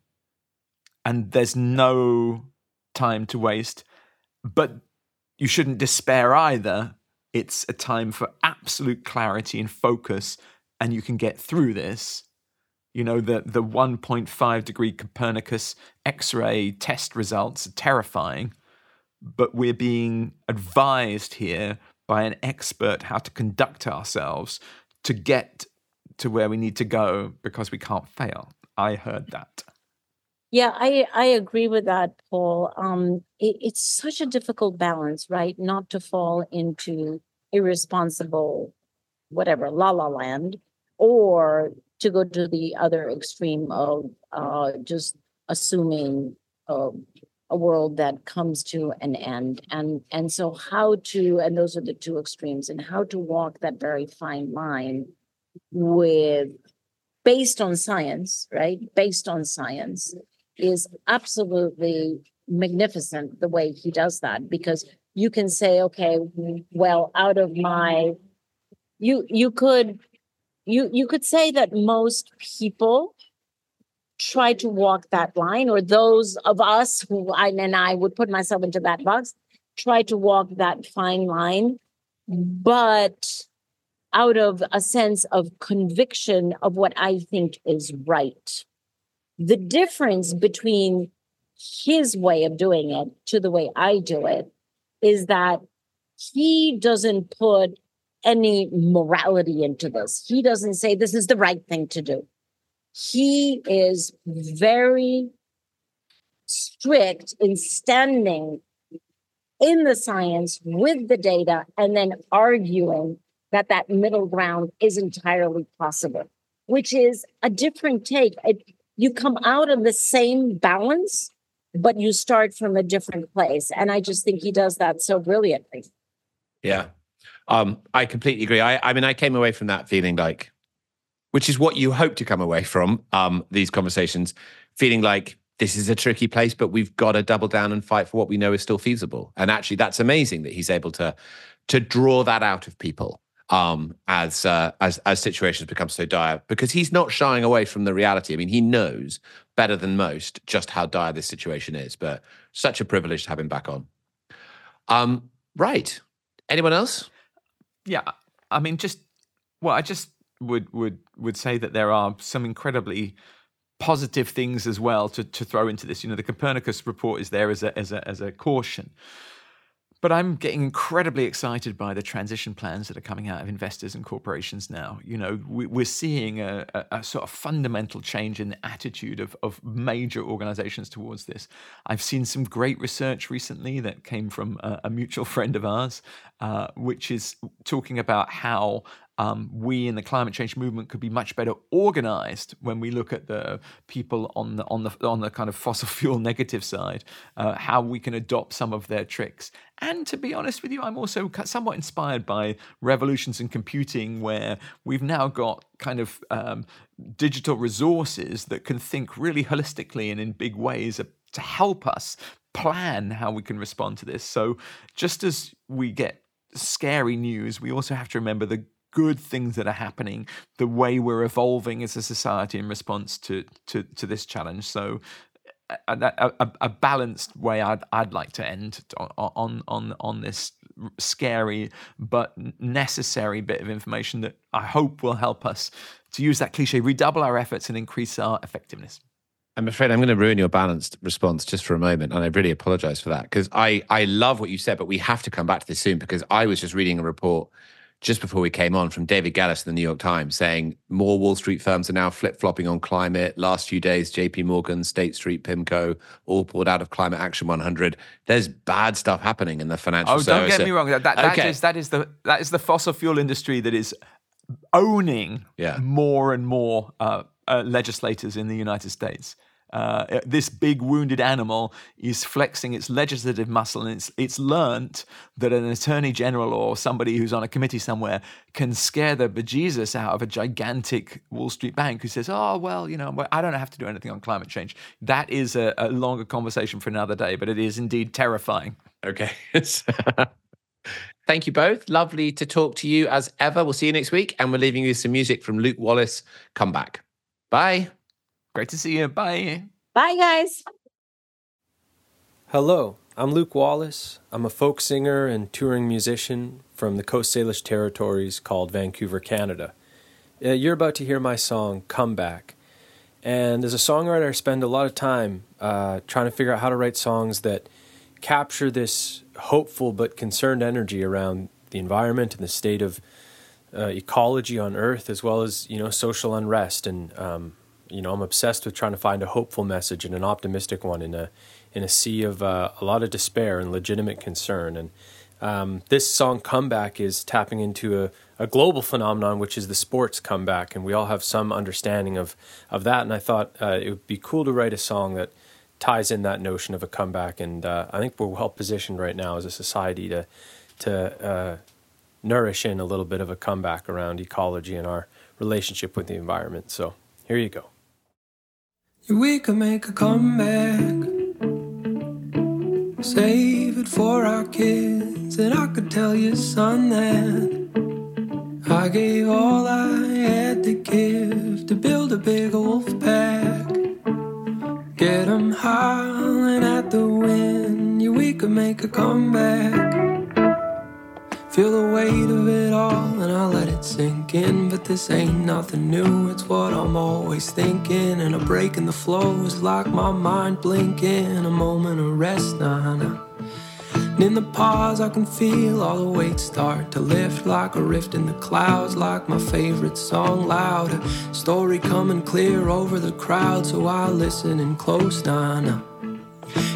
and there's no time to waste. But you shouldn't despair either it's a time for absolute clarity and focus and you can get through this you know the the 1.5 degree copernicus x-ray test results are terrifying but we're being advised here by an expert how to conduct ourselves to get to where we need to go because we can't fail. I heard that. Yeah, I I agree with that, Paul. Um, it, it's such a difficult balance, right? Not to fall into irresponsible, whatever, la la land, or to go to the other extreme of uh, just assuming uh, a world that comes to an end. And and so how to, and those are the two extremes, and how to walk that very fine line with based on science, right? Based on science is absolutely magnificent the way he does that because you can say okay well out of my you you could you you could say that most people try to walk that line or those of us who I and I would put myself into that box try to walk that fine line. But out of a sense of conviction of what I think is right the difference between his way of doing it to the way I do it is that he doesn't put any morality into this. He doesn't say this is the right thing to do. He is very strict in standing in the science with the data and then arguing that that middle ground is entirely possible, which is a different take. It, you come out of the same balance, but you start from a different place. And I just think he does that so brilliantly. Yeah. Um, I completely agree. I, I mean, I came away from that feeling like, which is what you hope to come away from um, these conversations, feeling like this is a tricky place, but we've got to double down and fight for what we know is still feasible. And actually, that's amazing that he's able to to draw that out of people um, as uh, as as situations become so dire because he's not shying away from the reality. I mean, he knows better than most just how dire this situation is. But such a privilege to have him back on. Um, right. Anyone else? Yeah, I mean, just well, I just would would would say that there are some incredibly positive things as well to to throw into this. You know, the Copernicus report is there as a as a as a caution. But I'm getting incredibly excited by the transition plans that are coming out of investors and corporations now. You know, we, are seeing a, a, a, sort of fundamental change in the attitude of, of major organizations towards this. I've seen some great research recently that came from a, a mutual [laughs] friend of ours, uh, which is talking about how um, we in the climate change movement could be much better organized when we look at the people on the on the on the kind of fossil [laughs] fuel negative side, uh, how we can adopt some of their tricks. And to be honest with you, I'm also somewhat inspired by revolutions in computing, where we've now got kind of um, digital resources that can think really holistically and in big ways to help us plan how we can respond to this. So just as we get scary news, we also have to remember the good things that are happening, the way we're evolving as a society in response to to, to this challenge. So. A, a, a, balanced way I'd, I'd like to end on on on this scary but necessary bit of information that I hope will help us to use that cliche redouble our efforts and increase our effectiveness. I'm afraid I'm going to ruin your balanced response just for a moment, and I really apologize for that because I I love what you said, but we have to come back to this soon because I was just reading a report just before we came on from David Gelles in the New York Times saying more Wall Street firms are now flip flopping on climate. Last few days, JP Morgan, State Street, PIMCO, all pulled out of Climate Action 100. There's bad stuff happening in the financial. Oh, don't get me wrong. That, that, okay. that, is, that is the that is the fossil fuel industry that is owning yeah. more and more uh, uh, legislators in the United States. Uh, this big wounded animal is flexing its legislative muscle, and it's it's learnt that an attorney general or somebody who's on a committee somewhere can scare the bejesus out of a gigantic Wall Street bank who says, "Oh well, you know, I don't have to do anything on climate change." That is a, a longer conversation for another day, but it is indeed terrifying. Okay. [laughs] Thank you both. Lovely to talk to you as ever. We'll see you next week, and we're leaving you some music from Luke Wallace. Come back. Bye. Great to see you. Bye. Bye, guys. Hello, I'm Luke Wallace. I'm a folk singer and touring musician from the Coast Salish territories called Vancouver, Canada. Uh, you're about to hear my song, Come Back. And as a songwriter, I spend a lot of time uh, trying to figure out how to write songs that capture this hopeful but concerned energy around the environment and the state of uh, ecology on Earth, as well as you know social unrest. And um, you know, I'm obsessed with trying to find a hopeful message and an optimistic one in a in a sea of uh, a lot of despair and legitimate concern. And um, this song "Comeback" is tapping into a, a global phenomenon, which is the sports comeback, and we all have some understanding of of that. And I thought uh, it would be cool to write a song that ties in that notion of a comeback. And uh, I think we're well positioned right now as a society to to uh, nourish in a little bit of a comeback around ecology and our relationship with the environment. So here you go. We could make a comeback. Save it for our kids, and I could tell your son, that I gave all I had to give to build a big wolf pack. Get them howling at the wind, yeah, we could make a comeback. Feel the weight of it all and I let it sink in. But this ain't nothing new, it's what I'm always thinking. And a break in the flow is like my mind blinking. A moment of rest, nah, nah. And in the pause, I can feel all the weight start to lift like a rift in the clouds, like my favorite song loud. A story coming clear over the crowd, so I listen in close, nah, nah.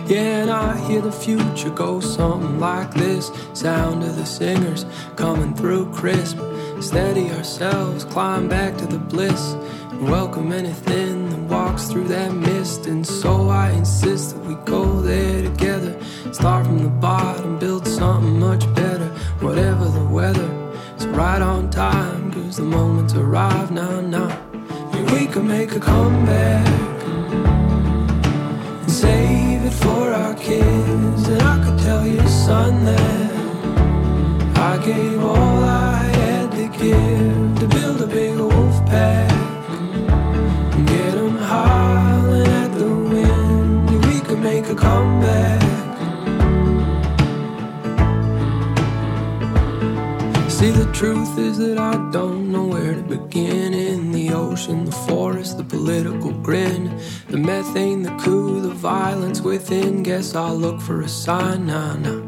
Yeah, and I hear the future go something like this. Sound of the singers coming through crisp. Steady ourselves, climb back to the bliss. And welcome anything that walks through that mist. And so I insist that we go there together. Start from the bottom, build something much better. Whatever the weather, it's right on time. Cause the moment's arrived now, now. Yeah, we can make a comeback. And say for our kids. And I could tell your son that I gave all I had to give to build a big wolf pack. And get them howling at the wind. We could make a comeback. See, the truth is that I don't know where to begin in the ocean, the forest, the political grin, the methane, the coup, the violence within. Guess I'll look for a sign, nah, nah.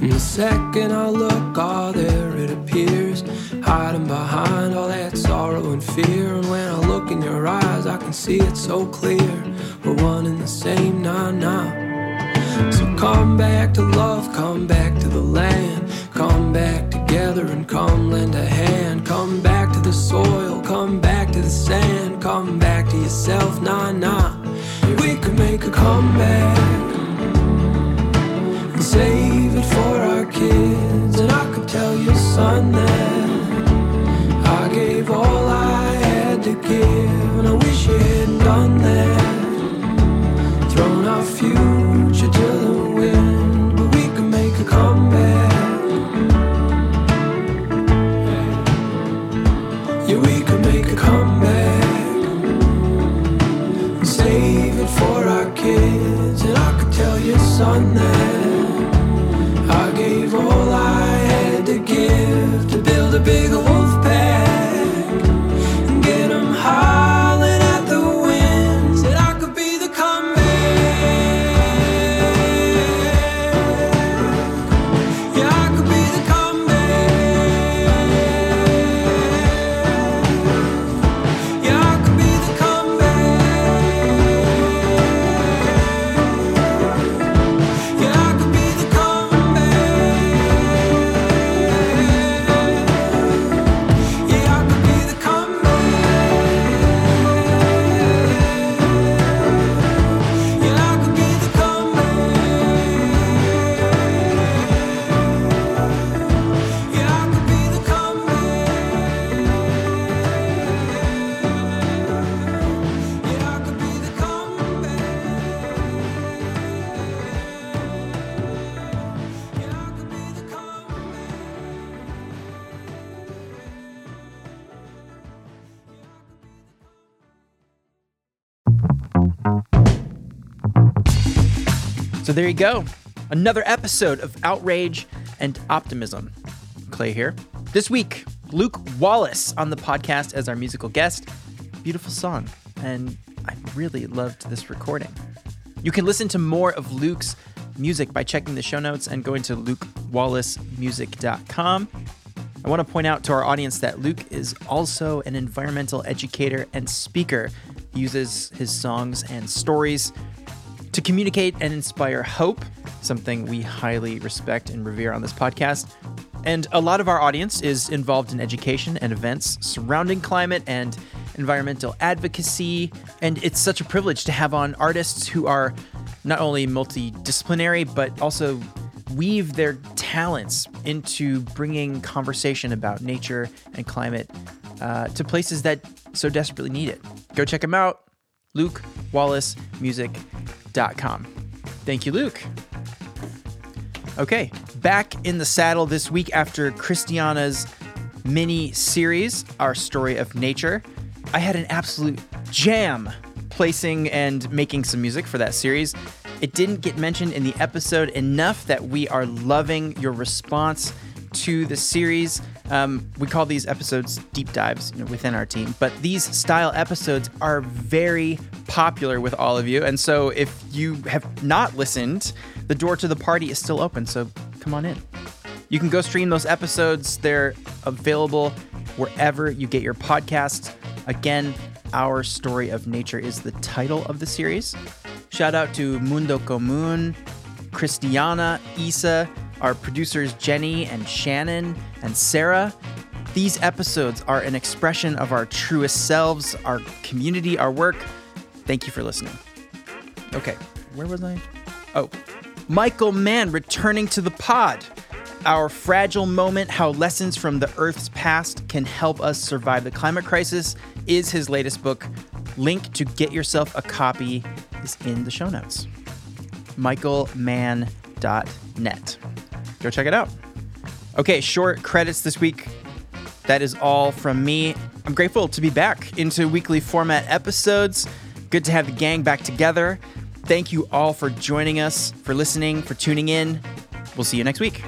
And the second I look, ah, oh, there it appears, hiding behind all that sorrow and fear. And when I look in your eyes, I can see it so clear. We're one and the same, nah, nah. So come back to love, come back to the land. Come back together and come lend a hand. Come back to the soil, come back to the sand. Come back to yourself, nah, nah. We could make a comeback and save it for our kids. And I could tell your son that I gave all I had to give. And I wish you hadn't done that. Thrown our future to the wind, but we can make a comeback. There you go. Another episode of Outrage and Optimism. Clay here. This week, Luke Wallace on the podcast as our musical guest. Beautiful song. And I really loved this recording. You can listen to more of Luke's music by checking the show notes and going to lukewallacemusic.com. I want to point out to our audience that Luke is also an environmental educator and speaker. He uses his songs and stories to communicate and inspire hope, something we highly respect and revere on this podcast. And a lot of our audience is involved in education and events surrounding climate and environmental advocacy. And it's such a privilege to have on artists who are not only multidisciplinary, but also weave their talents into bringing conversation about nature and climate uh, to places that so desperately need it. Go check them out, Thank you, Luke. Okay, back in the saddle this week after Christiana's mini series, Our Story of Nature. I had an absolute jam placing and making some music for that series. It didn't get mentioned in the episode enough that we are loving your response to the series. Um, we call these episodes deep dives you know, within our team, but these style episodes are very popular with all of you. And so if you have not listened, the door to the party is still open. So come on in. You can go stream those episodes. They're available wherever you get your podcasts. Again, Our Story of Nature is the title of the series. Shout out to Mundo Comun, Christiana, Isa, our producers Jenny and Shannon and Sarah. These episodes are an expression of our truest selves, our community, our work. Thank you for listening. Okay, where was I? Oh, Michael Mann returning to the pod. Our fragile moment, how lessons from the Earth's past can help us survive the climate crisis, is his latest book. Link to get yourself a copy is in the show notes. michaelmann.net. Go check it out. Okay, short credits this week. That is all from me. I'm grateful to be back into weekly format episodes. Good to have the gang back together. Thank you all for joining us, for listening, for tuning in. We'll see you next week.